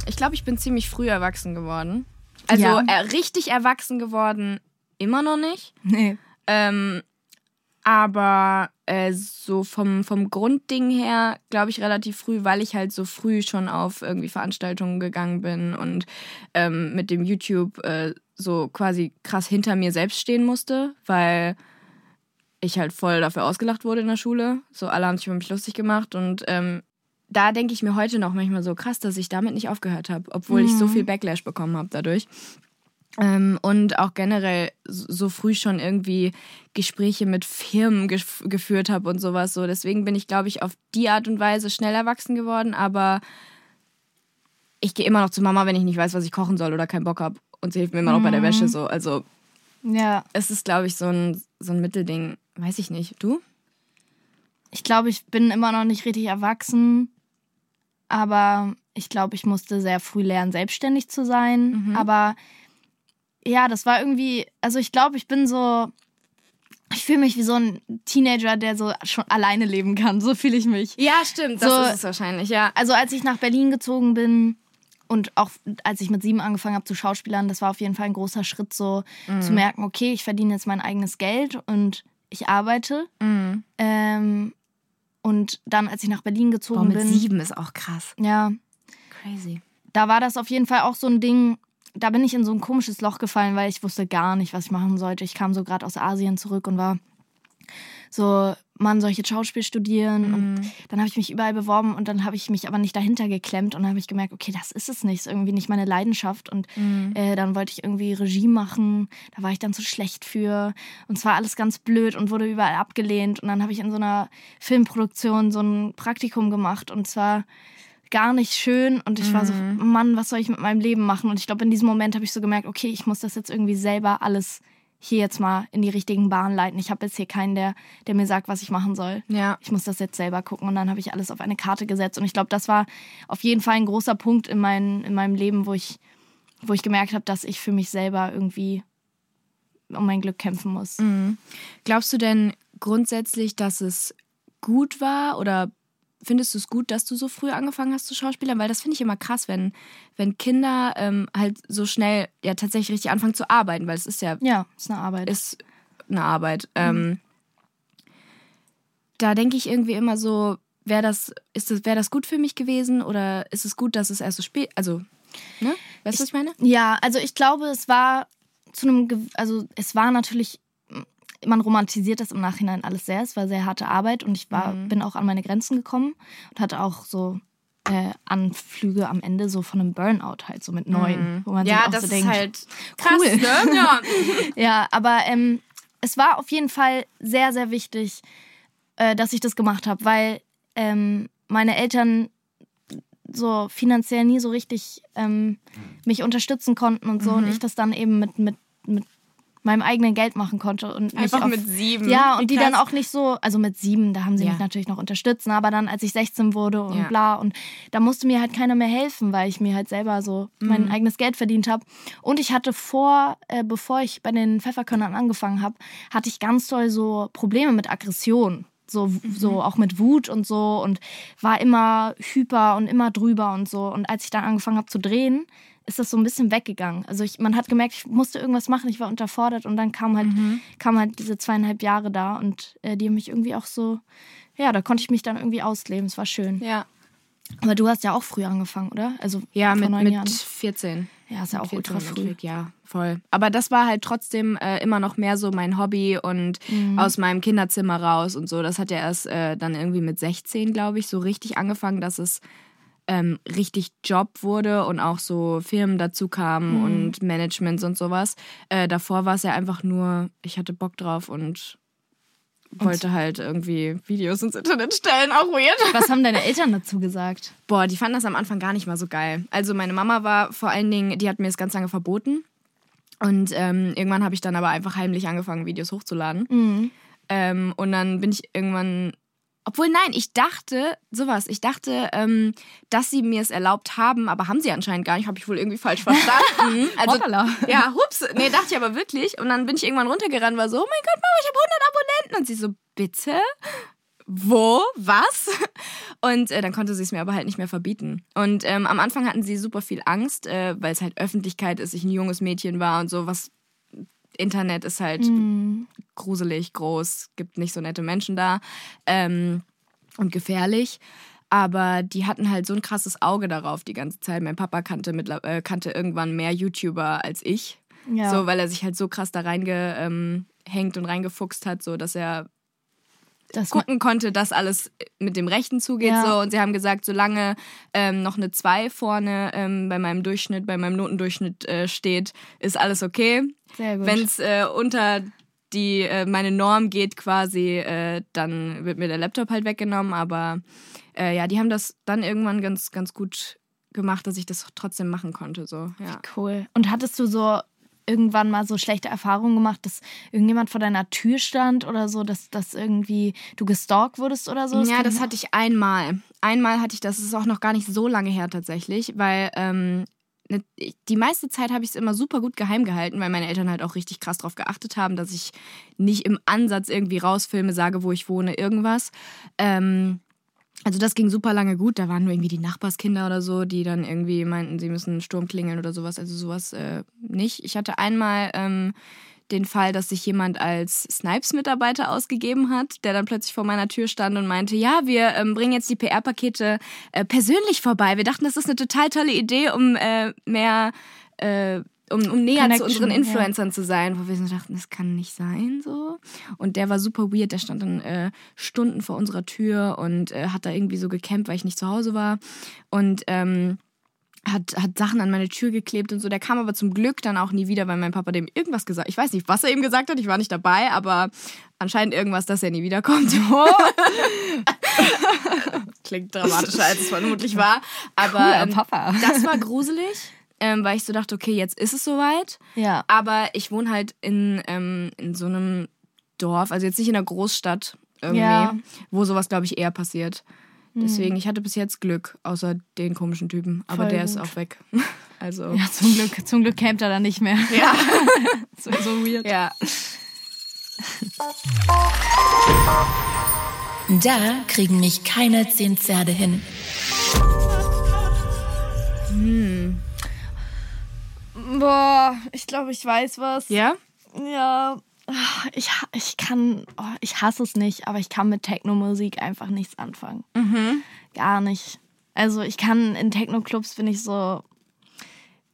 Ich glaube, ich bin ziemlich früh erwachsen geworden. Also Ja. richtig erwachsen geworden immer noch nicht. Nee. Ähm, aber äh, so vom, vom Grundding her, glaube ich, relativ früh, weil ich halt so früh schon auf irgendwie Veranstaltungen gegangen bin und ähm, mit dem YouTube äh, so quasi krass hinter mir selbst stehen musste, weil ich halt voll dafür ausgelacht wurde in der Schule. So alle haben sich über mich lustig gemacht und ähm, da denke ich mir heute noch manchmal so krass, dass ich damit nicht aufgehört habe, obwohl ich so viel Backlash bekommen habe dadurch. Ähm, und auch generell so früh schon irgendwie Gespräche mit Firmen gef geführt habe und sowas. So. Deswegen bin ich, glaube ich, auf die Art und Weise schnell erwachsen geworden. Aber ich gehe immer noch zu Mama, wenn ich nicht weiß, was ich kochen soll oder keinen Bock habe. Und sie hilft mir immer noch bei der Wäsche. So. Also Ja. es ist, glaube ich, so ein, so ein Mittelding. Weiß ich nicht. Du? Ich glaube, ich bin immer noch nicht richtig erwachsen, aber ich glaube, ich musste sehr früh lernen, selbstständig zu sein. Aber ja, das war irgendwie, also ich glaube, ich bin so, ich fühle mich wie so ein Teenager, der so schon alleine leben kann. So fühle ich mich. Ja, stimmt. das So- ist es wahrscheinlich, ja. Also als ich nach Berlin gezogen bin und auch als ich mit sieben angefangen habe zu Schauspielern, das war auf jeden Fall ein großer Schritt, so zu merken, okay, ich verdiene jetzt mein eigenes Geld und ich arbeite. Mhm. Ähm, und dann, als ich nach Berlin Boah, gezogen mit bin, sieben ist auch krass. ja, Crazy. da war das auf jeden Fall auch so ein Ding. Da bin ich in so ein komisches Loch gefallen, weil ich wusste gar nicht, was ich machen sollte. Ich kam so gerade aus Asien zurück und war so, Mann, soll ich jetzt Schauspiel studieren? Und dann habe ich mich überall beworben und dann habe ich mich aber nicht dahinter geklemmt und dann habe ich gemerkt, okay, das ist es nicht, ist irgendwie nicht meine Leidenschaft. Und äh, dann wollte ich irgendwie Regie machen, da war ich dann zu schlecht für und es war alles ganz blöd und wurde überall abgelehnt. Und dann habe ich in so einer Filmproduktion so ein Praktikum gemacht und zwar gar nicht schön und ich war so, Mann, was soll ich mit meinem Leben machen? Und ich glaube, in diesem Moment habe ich so gemerkt, okay, ich muss das jetzt irgendwie selber alles hier jetzt mal in die richtigen Bahnen leiten. Ich habe jetzt hier keinen, der, der mir sagt, was ich machen soll. Ja. Ich muss das jetzt selber gucken und dann habe ich alles auf eine Karte gesetzt. Und ich glaube, das war auf jeden Fall ein großer Punkt in, mein, in meinem Leben, wo ich, wo ich gemerkt habe, dass ich für mich selber irgendwie um mein Glück kämpfen muss. Glaubst du denn grundsätzlich, dass es gut war oder findest du es gut, dass du so früh angefangen hast zu Schauspielern? Weil das finde ich immer krass, wenn, wenn Kinder ähm, halt so schnell ja tatsächlich richtig anfangen zu arbeiten, weil es ist ja Ja, ist eine Arbeit. ist eine Arbeit. Ähm, da denke ich irgendwie immer so, wäre das, ist das, wäre das gut für mich gewesen oder ist es gut, dass es erst so spät, also, ne? Weißt du, was ich meine? Ja, also ich glaube, es war zu einem, also es war natürlich, man romantisiert das im Nachhinein alles sehr. Es war sehr harte Arbeit und ich war, bin auch an meine Grenzen gekommen und hatte auch so äh, Anflüge am Ende so von einem Burnout halt so mit neun, wo man sich Ja, auch das so ist denkt, halt krass, cool. ne? Ja. Ja, aber ähm, es war auf jeden Fall sehr, sehr wichtig, äh, dass ich das gemacht habe, weil ähm, meine Eltern so finanziell nie so richtig ähm, mich unterstützen konnten und so und ich das dann eben mit, mit meinem eigenen Geld machen konnte und Einfach auf, mit sieben. Ja, Wie und die krass. dann auch nicht so, also mit sieben, da haben sie Ja. mich natürlich noch unterstützt, ne, aber dann, als ich 16 wurde und Ja. bla, und da musste mir halt keiner mehr helfen, weil ich mir halt selber so mein Mhm. eigenes Geld verdient habe. Und ich hatte vor, äh, bevor ich bei den Pfefferkörnern angefangen habe, hatte ich ganz doll so Probleme mit Aggression. So, Mhm. so auch mit Wut und so und war immer hyper und immer drüber und so. Und als ich dann angefangen habe zu drehen, ist das so ein bisschen weggegangen. Also ich, man hat gemerkt, ich musste irgendwas machen, ich war unterfordert und dann kam halt, Mhm. kam halt diese zweieinhalb Jahre da und äh, die haben mich irgendwie auch so, ja, da konnte ich mich dann irgendwie ausleben. Es war schön. Ja, Aber du hast ja auch früh angefangen, oder? Also ja vor mit, neun mit Jahren. 14. Ja, ist ja auch 14 ultra früh. Endeffekt, Ja, voll. Aber das war halt trotzdem äh, immer noch mehr so mein Hobby und Mhm. aus meinem Kinderzimmer raus und so. Das hat ja erst äh, dann irgendwie mit 16, glaube ich, so richtig angefangen, dass es ähm, richtig Job wurde und auch so Firmen dazu kamen Mhm. und Managements und sowas. Äh, davor war es ja einfach nur, ich hatte Bock drauf und wollte halt irgendwie Videos ins Internet stellen, auch weird. Was haben deine Eltern dazu gesagt? Boah, die fanden das am Anfang gar nicht mal so geil. Also meine Mama war vor allen Dingen, die hat mir das ganz lange verboten. Und ähm, irgendwann habe ich dann aber einfach heimlich angefangen, Videos hochzuladen. Mhm. Ähm, und dann bin ich irgendwann. Obwohl, nein, ich dachte, sowas, ich dachte, ähm, dass sie mir es erlaubt haben, aber haben sie anscheinend gar nicht, habe ich wohl irgendwie falsch verstanden. also, Hoppala. ja, hups, nee, dachte ich aber wirklich. Und dann bin ich irgendwann runtergerannt, war so, oh mein Gott, Mama, ich habe 100 Abonnenten. Und sie so, bitte? Wo? Was? Und äh, dann konnte sie es mir aber halt nicht mehr verbieten. Und ähm, am Anfang hatten sie super viel Angst, äh, weil es halt Öffentlichkeit ist, ich ein junges Mädchen war und so, was Internet ist halt Mhm. gruselig, groß, gibt nicht so nette Menschen da ähm, und gefährlich. Aber die hatten halt so ein krasses Auge darauf die ganze Zeit. Mein Papa kannte, mittler- äh, kannte irgendwann mehr YouTuber als ich. Ja. So, weil er sich halt so krass da reingehängt und reingefuchst hat, so dass er das gucken konnte, dass alles mit dem Rechten zugeht. Ja. So. Und sie haben gesagt, solange ähm, noch eine 2 vorne ähm, bei meinem Durchschnitt, bei meinem Notendurchschnitt äh, steht, ist alles okay. Wenn es äh, unter die äh, meine Norm geht quasi, äh, dann wird mir der Laptop halt weggenommen. Aber äh, ja, die haben das dann irgendwann ganz, ganz gut gemacht, dass ich das trotzdem machen konnte. So, ja. Cool. Und hattest du so irgendwann mal so schlechte Erfahrungen gemacht, dass irgendjemand vor deiner Tür stand oder so, dass, dass irgendwie du gestalkt wurdest oder so? ja, kann das hatte ich einmal. Einmal hatte ich das, das ist auch noch gar nicht so lange her tatsächlich, weil ähm, ne- die meiste Zeit habe ich es immer super gut geheim gehalten, weil meine Eltern halt auch richtig krass darauf geachtet haben, dass ich nicht im Ansatz irgendwie rausfilme, sage, wo ich wohne, irgendwas. Ähm, also das ging super lange gut. Da waren nur irgendwie die Nachbarskinder oder so, die dann irgendwie meinten, sie müssen Sturm klingeln oder sowas. Also sowas äh, nicht. Ich hatte einmal ähm, den Fall, dass sich jemand als Snipes-Mitarbeiter ausgegeben hat, der dann plötzlich vor meiner Tür stand und meinte, ja, wir ähm, bringen jetzt die PR-Pakete äh, persönlich vorbei. Wir dachten, das ist eine total tolle Idee, um äh, mehr, äh, um, um näher zu Connection, unseren ja. Influencern zu sein. Wo wir so dachten, das kann nicht sein so. Und der war super weird. Der stand dann äh, Stunden vor unserer Tür und äh, hat da irgendwie so gecampt, weil ich nicht zu Hause war. Und ähm, hat, hat Sachen an meine Tür geklebt und so. Der kam aber zum Glück dann auch nie wieder, weil mein Papa dem irgendwas gesagt Ich weiß nicht, was er ihm gesagt hat, ich war nicht dabei, aber anscheinend irgendwas, dass er nie wiederkommt. Klingt dramatischer, als es vermutlich war. Aber Cooler ähm, Papa. das war gruselig, ähm, weil ich so dachte, okay, jetzt ist es soweit. Ja. Aber ich wohne halt in, ähm, in so einem Dorf, also jetzt nicht in einer Großstadt irgendwie, Ja. wo sowas, glaube ich, eher passiert. Deswegen, ich hatte bis jetzt Glück, außer den komischen Typen. Aber Voll der ist gut. auch weg. Also, Ja, zum Glück, zum Glück campt er dann nicht mehr. ja. so, so weird. ja. Da kriegen mich keine zehn Pferde hin. Boah, ich glaube, ich weiß was. Ja? Ja, ich, ha- ich kann, oh, ich hasse es nicht, aber ich kann mit Techno-Musik einfach nichts anfangen. Gar nicht. Also ich kann in Techno-Clubs bin ich so,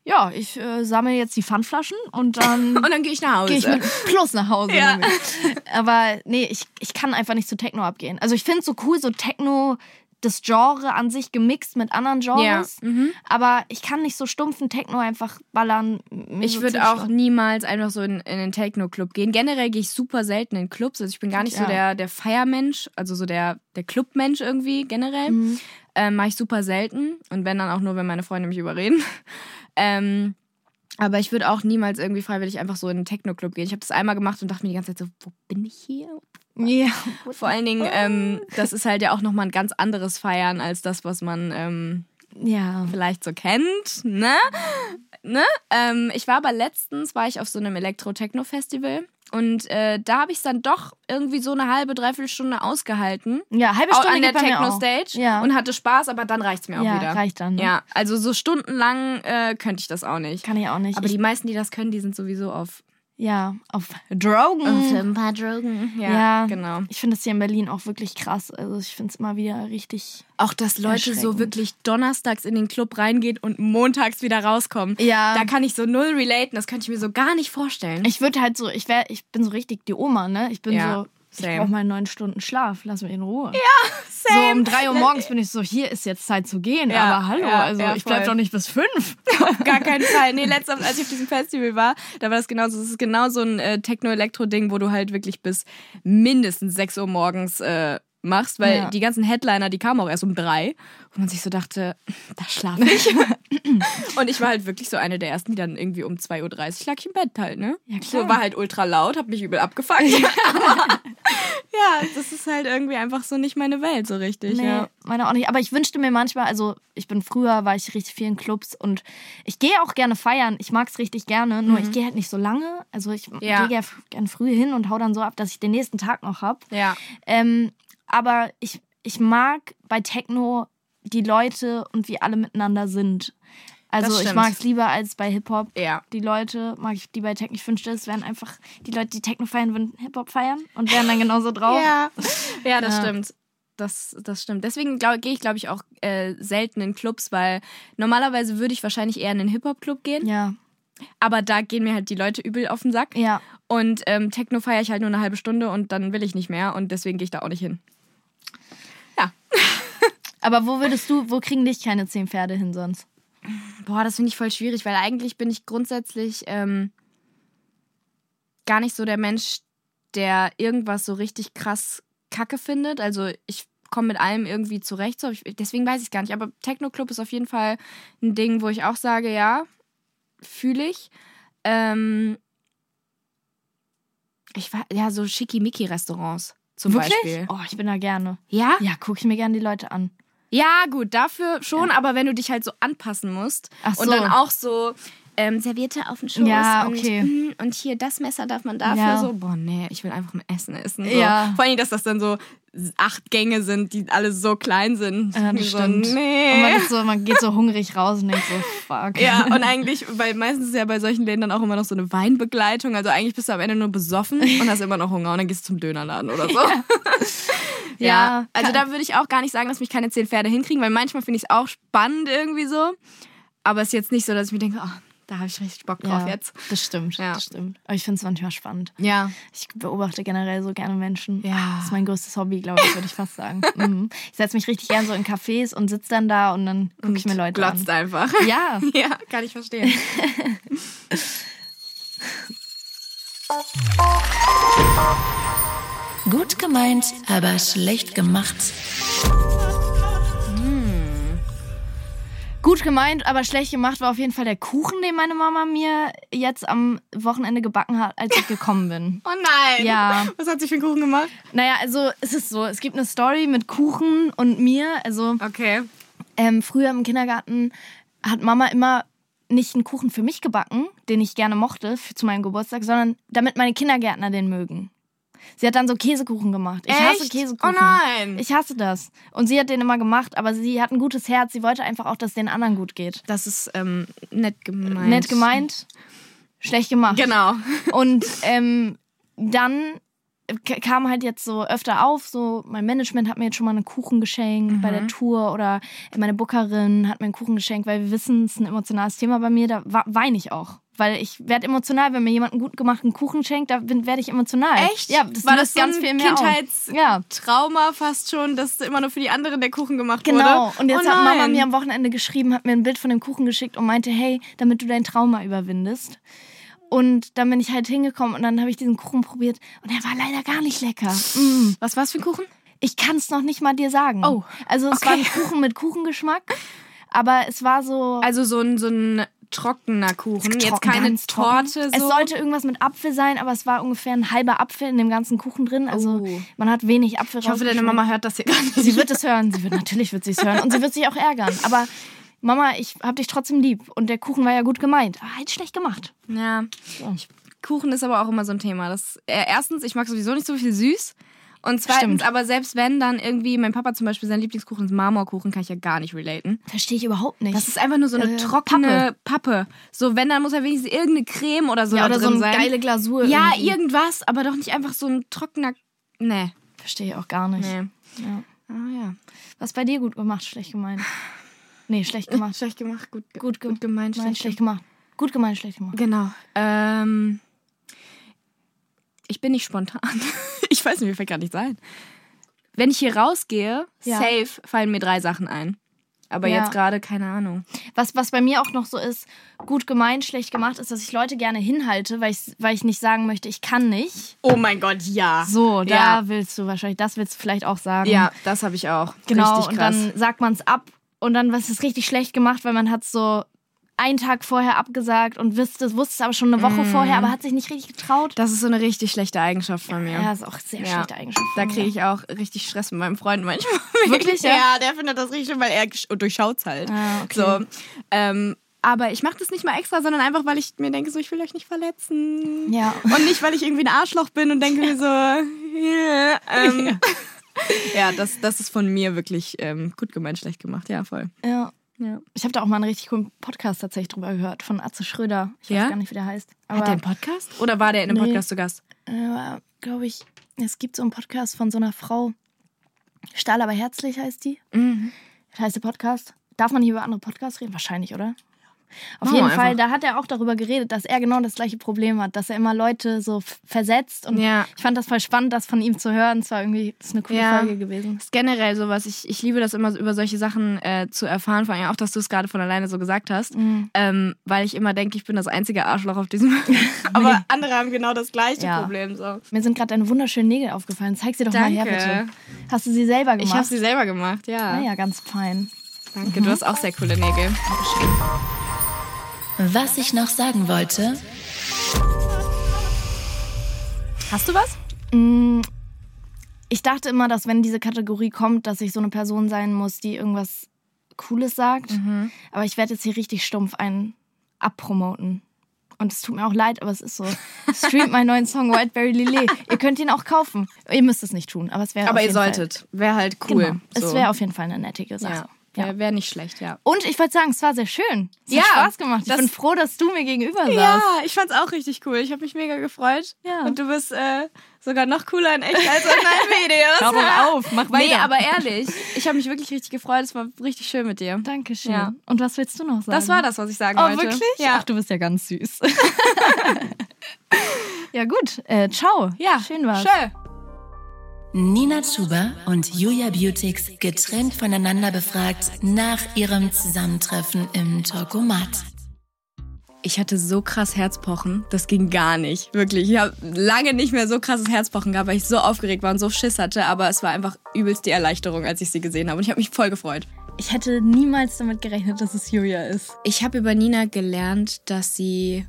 ja, ich äh, sammle jetzt die Pfandflaschen und dann Und dann gehe ich nach Hause. gehe ich mit Plus nach Hause. Ja. Aber nee, ich, ich kann einfach nicht zu Techno abgehen. Also ich finde es so cool, so Techno, das Genre an sich gemixt mit anderen Genres. Ja, mhm. Aber ich kann nicht so stumpfen Techno einfach ballern. Ich so würde auch niemals einfach so in, in einen Techno-Club gehen. Generell gehe ich super selten in Clubs. Also ich bin gar nicht so Ja. der, der Feiermensch, also so der, der Clubmensch irgendwie generell. Mhm. Ähm, Mache ich super selten. Und wenn dann auch nur, wenn meine Freunde mich überreden. ähm, aber ich würde auch niemals irgendwie freiwillig einfach so in einen Techno-Club gehen. Ich habe das einmal gemacht und dachte mir die ganze Zeit so, wo bin ich hier? Ja. Vor allen Dingen, ähm, das ist halt ja auch nochmal ein ganz anderes Feiern als das, was man ähm, Ja. vielleicht so kennt, ne? ne? Ähm, ich war aber letztens, war ich auf so einem Elektro-Techno-Festival und äh, da habe ich es dann doch irgendwie so eine halbe, dreiviertel Stunde ausgehalten. Ja, halbe Stunde an der. Techno-Stage Ja. und hatte Spaß, aber dann reicht's mir auch Ja, wieder. reicht dann, ne? Ja, also so stundenlang äh, könnte ich das auch nicht. Kann ich auch nicht. aber ich, die meisten, die das können, die sind sowieso auf, ja, auf Drogen. auf ein paar Drogen. Ja, Ja, genau. Ich finde das hier in Berlin auch wirklich krass. Also ich finde es immer wieder richtig. Auch, dass Leute so wirklich donnerstags in den Club reingehen und montags wieder rauskommen. Ja. Da kann ich so null relaten. Das könnte ich mir so gar nicht vorstellen. Ich würde halt so, ich wäre, ich bin so richtig die Oma, ne? Ich bin Ja, so, ich same. brauche mal neun Stunden Schlaf. Lass mich in Ruhe. Ja, So um drei Uhr morgens bin ich so, hier ist jetzt Zeit zu gehen. Ja, aber hallo, ja, also ja, ich bleib doch nicht bis fünf. Auf gar keinen Fall. Nee, letztens, als ich auf diesem Festival war, da war das genauso. Es ist genau so ein äh, Techno-Elektro-Ding, wo du halt wirklich bis mindestens 6 Uhr morgens äh, machst, weil Ja. die ganzen Headliner, die kamen auch erst um drei, wo man sich so dachte, da schlafe ich. und ich war halt wirklich so eine der ersten, die dann irgendwie um 2.30 Uhr lag ich im Bett halt, ne? Ja, So klar. war halt ultra laut, hab mich übel abgefuckt. Aber, ja, das ist halt irgendwie einfach so nicht meine Welt so richtig, Nee, ja. meine auch nicht. Aber ich wünschte mir manchmal, also ich bin früher, war ich richtig viel in Clubs und ich gehe auch gerne feiern. Ich mag es richtig gerne, nur ich gehe halt nicht so lange. Also ich Mhm. Ja. gehe gerne gern früh hin und hau dann so ab, dass ich den nächsten Tag noch hab. Ja. Ähm, aber ich, ich mag bei Techno die Leute und wie alle miteinander sind. Also ich mag es lieber als bei Hip-Hop. Ja. Die Leute mag ich die bei Techno. Ich wünschte, es wären einfach die Leute, die Techno feiern, würden Hip-Hop feiern und wären dann genauso drauf. Ja, ja das Ja. stimmt. Das, das stimmt. Deswegen gehe ich, glaube ich, auch äh, selten in Clubs, weil normalerweise würde ich wahrscheinlich eher in einen Hip-Hop-Club gehen. Ja. Aber da gehen mir halt die Leute übel auf den Sack. Ja. Und ähm, Techno feiere ich halt nur eine halbe Stunde und dann will ich nicht mehr und deswegen gehe ich da auch nicht hin. Ja. Aber wo würdest du, wo kriegen dich keine zehn Pferde hin sonst? Boah, das finde ich voll schwierig, weil eigentlich bin ich grundsätzlich ähm, gar nicht so der Mensch, der irgendwas so richtig krass kacke findet. Also ich komme mit allem irgendwie zurecht. So. Ich, deswegen weiß ich gar nicht. Aber Techno-Club ist auf jeden Fall ein Ding, wo ich auch sage, ja, fühle ich. Ähm, ich war, ja, so Schickimicki-Restaurants zum Wirklich? Beispiel. Oh, ich bin da gerne. Ja? Ja, gucke ich mir gerne die Leute an. Ja, gut, dafür schon, aber wenn du dich halt so anpassen musst Ach und so. dann auch so ähm, Serviette auf den Schoß Ja, und, okay. mm, und hier das Messer darf man dafür Ja. so, boah, nee, ich will einfach mal Essen essen. So. Ja. Vor allem, dass das dann so acht Gänge sind, die alle so klein sind. Ja, das so, stimmt. Nee. Und man, so, man geht so hungrig raus und denkt so, fuck. ja, und eigentlich, weil meistens ist ja bei solchen Läden dann auch immer noch so eine Weinbegleitung. Also eigentlich bist du am Ende nur besoffen und hast immer noch Hunger und dann gehst du zum Dönerladen oder so. Ja, Ja, also kann- da würde ich auch gar nicht sagen, dass mich keine zehn Pferde hinkriegen, weil manchmal finde ich es auch spannend irgendwie so. Aber es ist jetzt nicht so, dass ich mir denke, oh, da habe ich richtig Bock drauf ja, jetzt. Das stimmt, Ja. das stimmt. Aber ich finde es manchmal spannend. Ja. Ich beobachte generell so gerne Menschen. Ja. Das ist mein größtes Hobby, glaube ich, würde ich fast sagen. mhm. Ich setze mich richtig gern so in Cafés und sitze dann da und dann gucke ich mir Leute glotzt an. einfach. Ja, Ja, kann ich verstehen. Gut gemeint, aber schlecht gemacht. Gut gemeint, aber schlecht gemacht war auf jeden Fall der Kuchen, den meine Mama mir jetzt am Wochenende gebacken hat, als ich gekommen bin. Oh nein. Ja. Was hat sie für einen Kuchen gemacht? Naja, also es ist so, es gibt eine Story mit Kuchen und mir. Also Okay. ähm, früher im Kindergarten hat Mama immer nicht einen Kuchen für mich gebacken, den ich gerne mochte für, zu meinem Geburtstag, sondern damit meine Kindergärtner den mögen. Sie hat dann so Käsekuchen gemacht. Ich hasse Echt? Käsekuchen. Oh nein. Ich hasse das. Und sie hat den immer gemacht, aber sie hat ein gutes Herz. Sie wollte einfach auch, dass es den anderen gut geht. Das ist ähm, nett gemeint. Nett gemeint, schlecht gemacht. Genau. Und ähm, dann kam halt jetzt so öfter auf, so mein Management hat mir jetzt schon mal einen Kuchen geschenkt bei der Tour oder meine Bookerin hat mir einen Kuchen geschenkt, weil wir wissen, es ist ein emotionales Thema bei mir, da weine ich auch. Weil ich werde emotional, wenn mir jemand einen gut gemachten Kuchen schenkt, da werde ich emotional. Echt? Ja, das War das so ganz ein viel mir auf. Ja. Kindheitstrauma fast schon, dass immer nur für die anderen der Kuchen gemacht Genau. wurde? Und jetzt oh hat Mama mir am Wochenende geschrieben, hat mir ein Bild von dem Kuchen geschickt und meinte, hey, damit du dein Trauma überwindest. Und dann bin ich halt hingekommen und dann habe ich diesen Kuchen probiert und er war leider gar nicht lecker. Mm. Was war's für ein Kuchen? Ich kann es noch nicht mal dir sagen. Oh, Also es okay. war ein Kuchen mit Kuchengeschmack, aber es war so... Also so ein, so ein trockener Kuchen. Jetzt trocken, keine ganz trocken. Torte. So. Es sollte irgendwas mit Apfel sein, aber es war ungefähr ein halber Apfel in dem ganzen Kuchen drin. Also Oh. man hat wenig Apfel ich hoffe, deine. Mama hört das hier gar nicht. Sie wird es hören. Sie wird natürlich wird sie es hören und sie wird sich auch ärgern. Aber Mama, ich hab dich trotzdem lieb und der Kuchen war ja gut gemeint, aber halt schlecht gemacht. Ja. Ich, Kuchen ist aber auch immer so ein Thema. Das, äh, erstens, ich mag sowieso nicht so viel süß. Und zweitens, Stimmt. aber selbst wenn dann irgendwie, mein Papa zum Beispiel, sein Lieblingskuchen ist Marmorkuchen, kann ich ja gar nicht relaten. Verstehe ich überhaupt nicht. Das ist einfach nur so eine Äh, trockene Pappe. So, wenn, dann muss ja wenigstens irgendeine Creme oder so ja, oder so drin eine sein. geile Glasur. ja, irgendwie. irgendwas, aber doch nicht einfach so ein trockener. Nee. Verstehe ich auch gar nicht. Nee. Ja. Ah ja. Was bei dir gut gemacht, schlecht gemeint? Nee, schlecht gemacht. Schlecht gemacht, gut, ge- Gut, ge gut gemeint, Nein, schlecht, schlecht gemacht. Gut gemeint, schlecht gemacht. Genau. Ähm, ich bin nicht spontan. ich weiß nicht, mir fällt gar nichts ein. Wenn ich hier rausgehe, Ja. safe fallen mir drei Sachen ein. Aber Ja. jetzt gerade keine Ahnung. Was, was bei mir auch noch so ist, gut gemeint, schlecht gemacht, ist, dass ich Leute gerne hinhalte, weil ich, weil ich nicht sagen möchte, ich kann nicht. Oh mein Gott, ja. So, da Ja. willst du wahrscheinlich, das willst du vielleicht auch sagen. Ja, das habe ich auch. genau. Richtig Und dann sagt man es ab und dann was ist richtig schlecht gemacht, weil man hat so einen Tag vorher abgesagt und wusste, wusste es aber schon eine Woche vorher, aber hat sich nicht richtig getraut. das ist so eine richtig schlechte Eigenschaft von mir. Ja, ist auch sehr Ja. schlechte Eigenschaft. Da von mir. kriege ich auch richtig Stress mit meinem Freund manchmal. Wirklich, ja? Ja, der findet das richtig weil er gesch- durchschaut's halt. Ah, okay. So, ähm, aber ich mache das nicht mal extra, sondern einfach, weil ich mir denke, so, ich will euch nicht verletzen. Ja. Und nicht, weil ich irgendwie ein Arschloch bin und denke mir so, yeah, ähm, ja, das, das ist von mir wirklich ähm, gut gemeint, schlecht gemacht. Ja, voll. Ja. Ja. Ich habe da auch mal einen richtig coolen Podcast tatsächlich drüber gehört von Atze Schröder. Ich Ja? weiß gar nicht, wie der heißt. Aber Hat der einen Podcast? Oder war der in einem Nee. Podcast zu Gast? äh, glaube ich, es gibt so einen Podcast von so einer Frau. Stahl aber herzlich heißt die. Mhm. Das heißt der Podcast. Darf man hier über andere Podcasts reden? Wahrscheinlich, oder? Auf jeden Fall, einfach. da hat er auch darüber geredet, dass er genau das gleiche Problem hat, dass er immer Leute so versetzt. Und Ja. ich fand das voll spannend, das von ihm zu hören. Es war irgendwie das ist eine coole Ja. Folge gewesen. Das ist generell sowas. Ich, ich liebe das immer, über solche Sachen äh, zu erfahren. Vor allem auch, dass du es gerade von alleine so gesagt hast. Mhm. Ähm, weil ich immer denke, ich bin das einzige Arschloch auf diesem. Aber andere haben genau das gleiche Ja. Problem. So. Mir sind gerade deine wunderschönen Nägel aufgefallen. Zeig sie doch mal her, Danke. bitte. Hast du sie selber gemacht? Ich habe sie selber gemacht, ja. Ah ja, ganz fein. Danke, du hast auch sehr coole Nägel. Was ich noch sagen wollte, Hast du was? Mm, Ich dachte immer, dass wenn diese Kategorie kommt, dass ich so eine Person sein muss, die irgendwas Cooles sagt. Mhm. Aber ich werde jetzt hier richtig stumpf einen abpromoten. Und es tut mir auch leid, aber es ist so. Streamt meinen neuen Song Whiteberry Lillet. Ihr könnt ihn auch kaufen. Ihr müsst es nicht tun, aber es wäre Aber auf ihr jeden Fall- solltet. Wäre halt cool. Genau. Es So. wäre auf jeden Fall eine nettige Sache. Ja. Ja. Wäre wär nicht schlecht, ja. Und ich wollte sagen, es war sehr schön. Es Ja, hat Spaß gemacht. Ich bin froh, dass du mir gegenüber saßt. Ja, ich fand's auch richtig cool. Ich habe mich mega gefreut. Ja. Und du bist äh, sogar noch cooler in echt als in meinen Videos. Hör doch auf, mach Nee, weiter. aber ehrlich, ich habe mich wirklich richtig gefreut. Es war richtig schön mit dir. Dankeschön. Ja. Und was willst du noch sagen? Das war das, was ich sagen Oh, wollte. wirklich? Ja. Ach, du bist ja ganz süß. ja, gut. Äh, ciao. ja. Schön war's. Schön. Nina Chuba und Julia Beautix getrennt voneinander befragt nach ihrem Zusammentreffen im Talkomat. Ich hatte so krass Herzpochen, das ging gar nicht. Wirklich. Ich habe lange nicht mehr so krasses Herzpochen gehabt, weil ich so aufgeregt war und so Schiss hatte. Aber es war einfach übelst die Erleichterung, als ich sie gesehen habe. Und ich habe mich voll gefreut. Ich hätte niemals damit gerechnet, dass es Julia ist. Ich habe über Nina gelernt, dass sie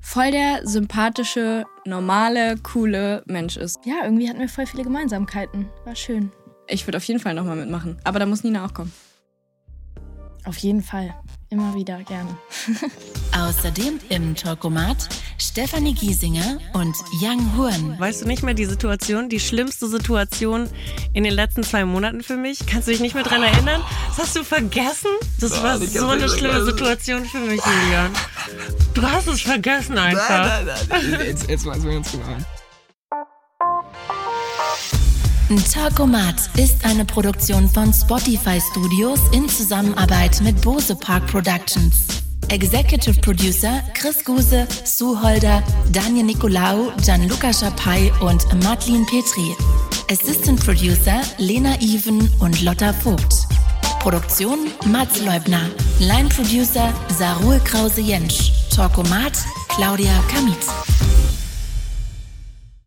voll der sympathische, normale, coole Mensch ist. Ja, irgendwie hatten wir voll viele Gemeinsamkeiten. War schön. Ich würde auf jeden Fall nochmal mitmachen. Aber da muss Nina auch kommen. Auf jeden Fall. Immer wieder gerne. Außerdem im Talkomat Stefanie Giesinger und Yang Huan. Weißt du nicht mehr die Situation, die schlimmste Situation in den letzten zwei Monaten für mich? Kannst du dich nicht mehr dran erinnern? Das hast du vergessen? Das war so eine schlimme Situation für mich, Julian. Du hast es vergessen einfach. Jetzt, jetzt weiß man ganz genau. Talkomat ist eine Produktion von Spotify Studios in Zusammenarbeit mit Bose Park Productions. Executive Producer Chris Guse, Sue Holder, Daniel Nicolaou, Gianluca Schapai und Madeline Petri. Assistant Producer Lena Even und Lotta Vogt. Produktion Mats Leubner. Line Producer Sarul Krause-Jensch. Talkomat Claudia Kamitz.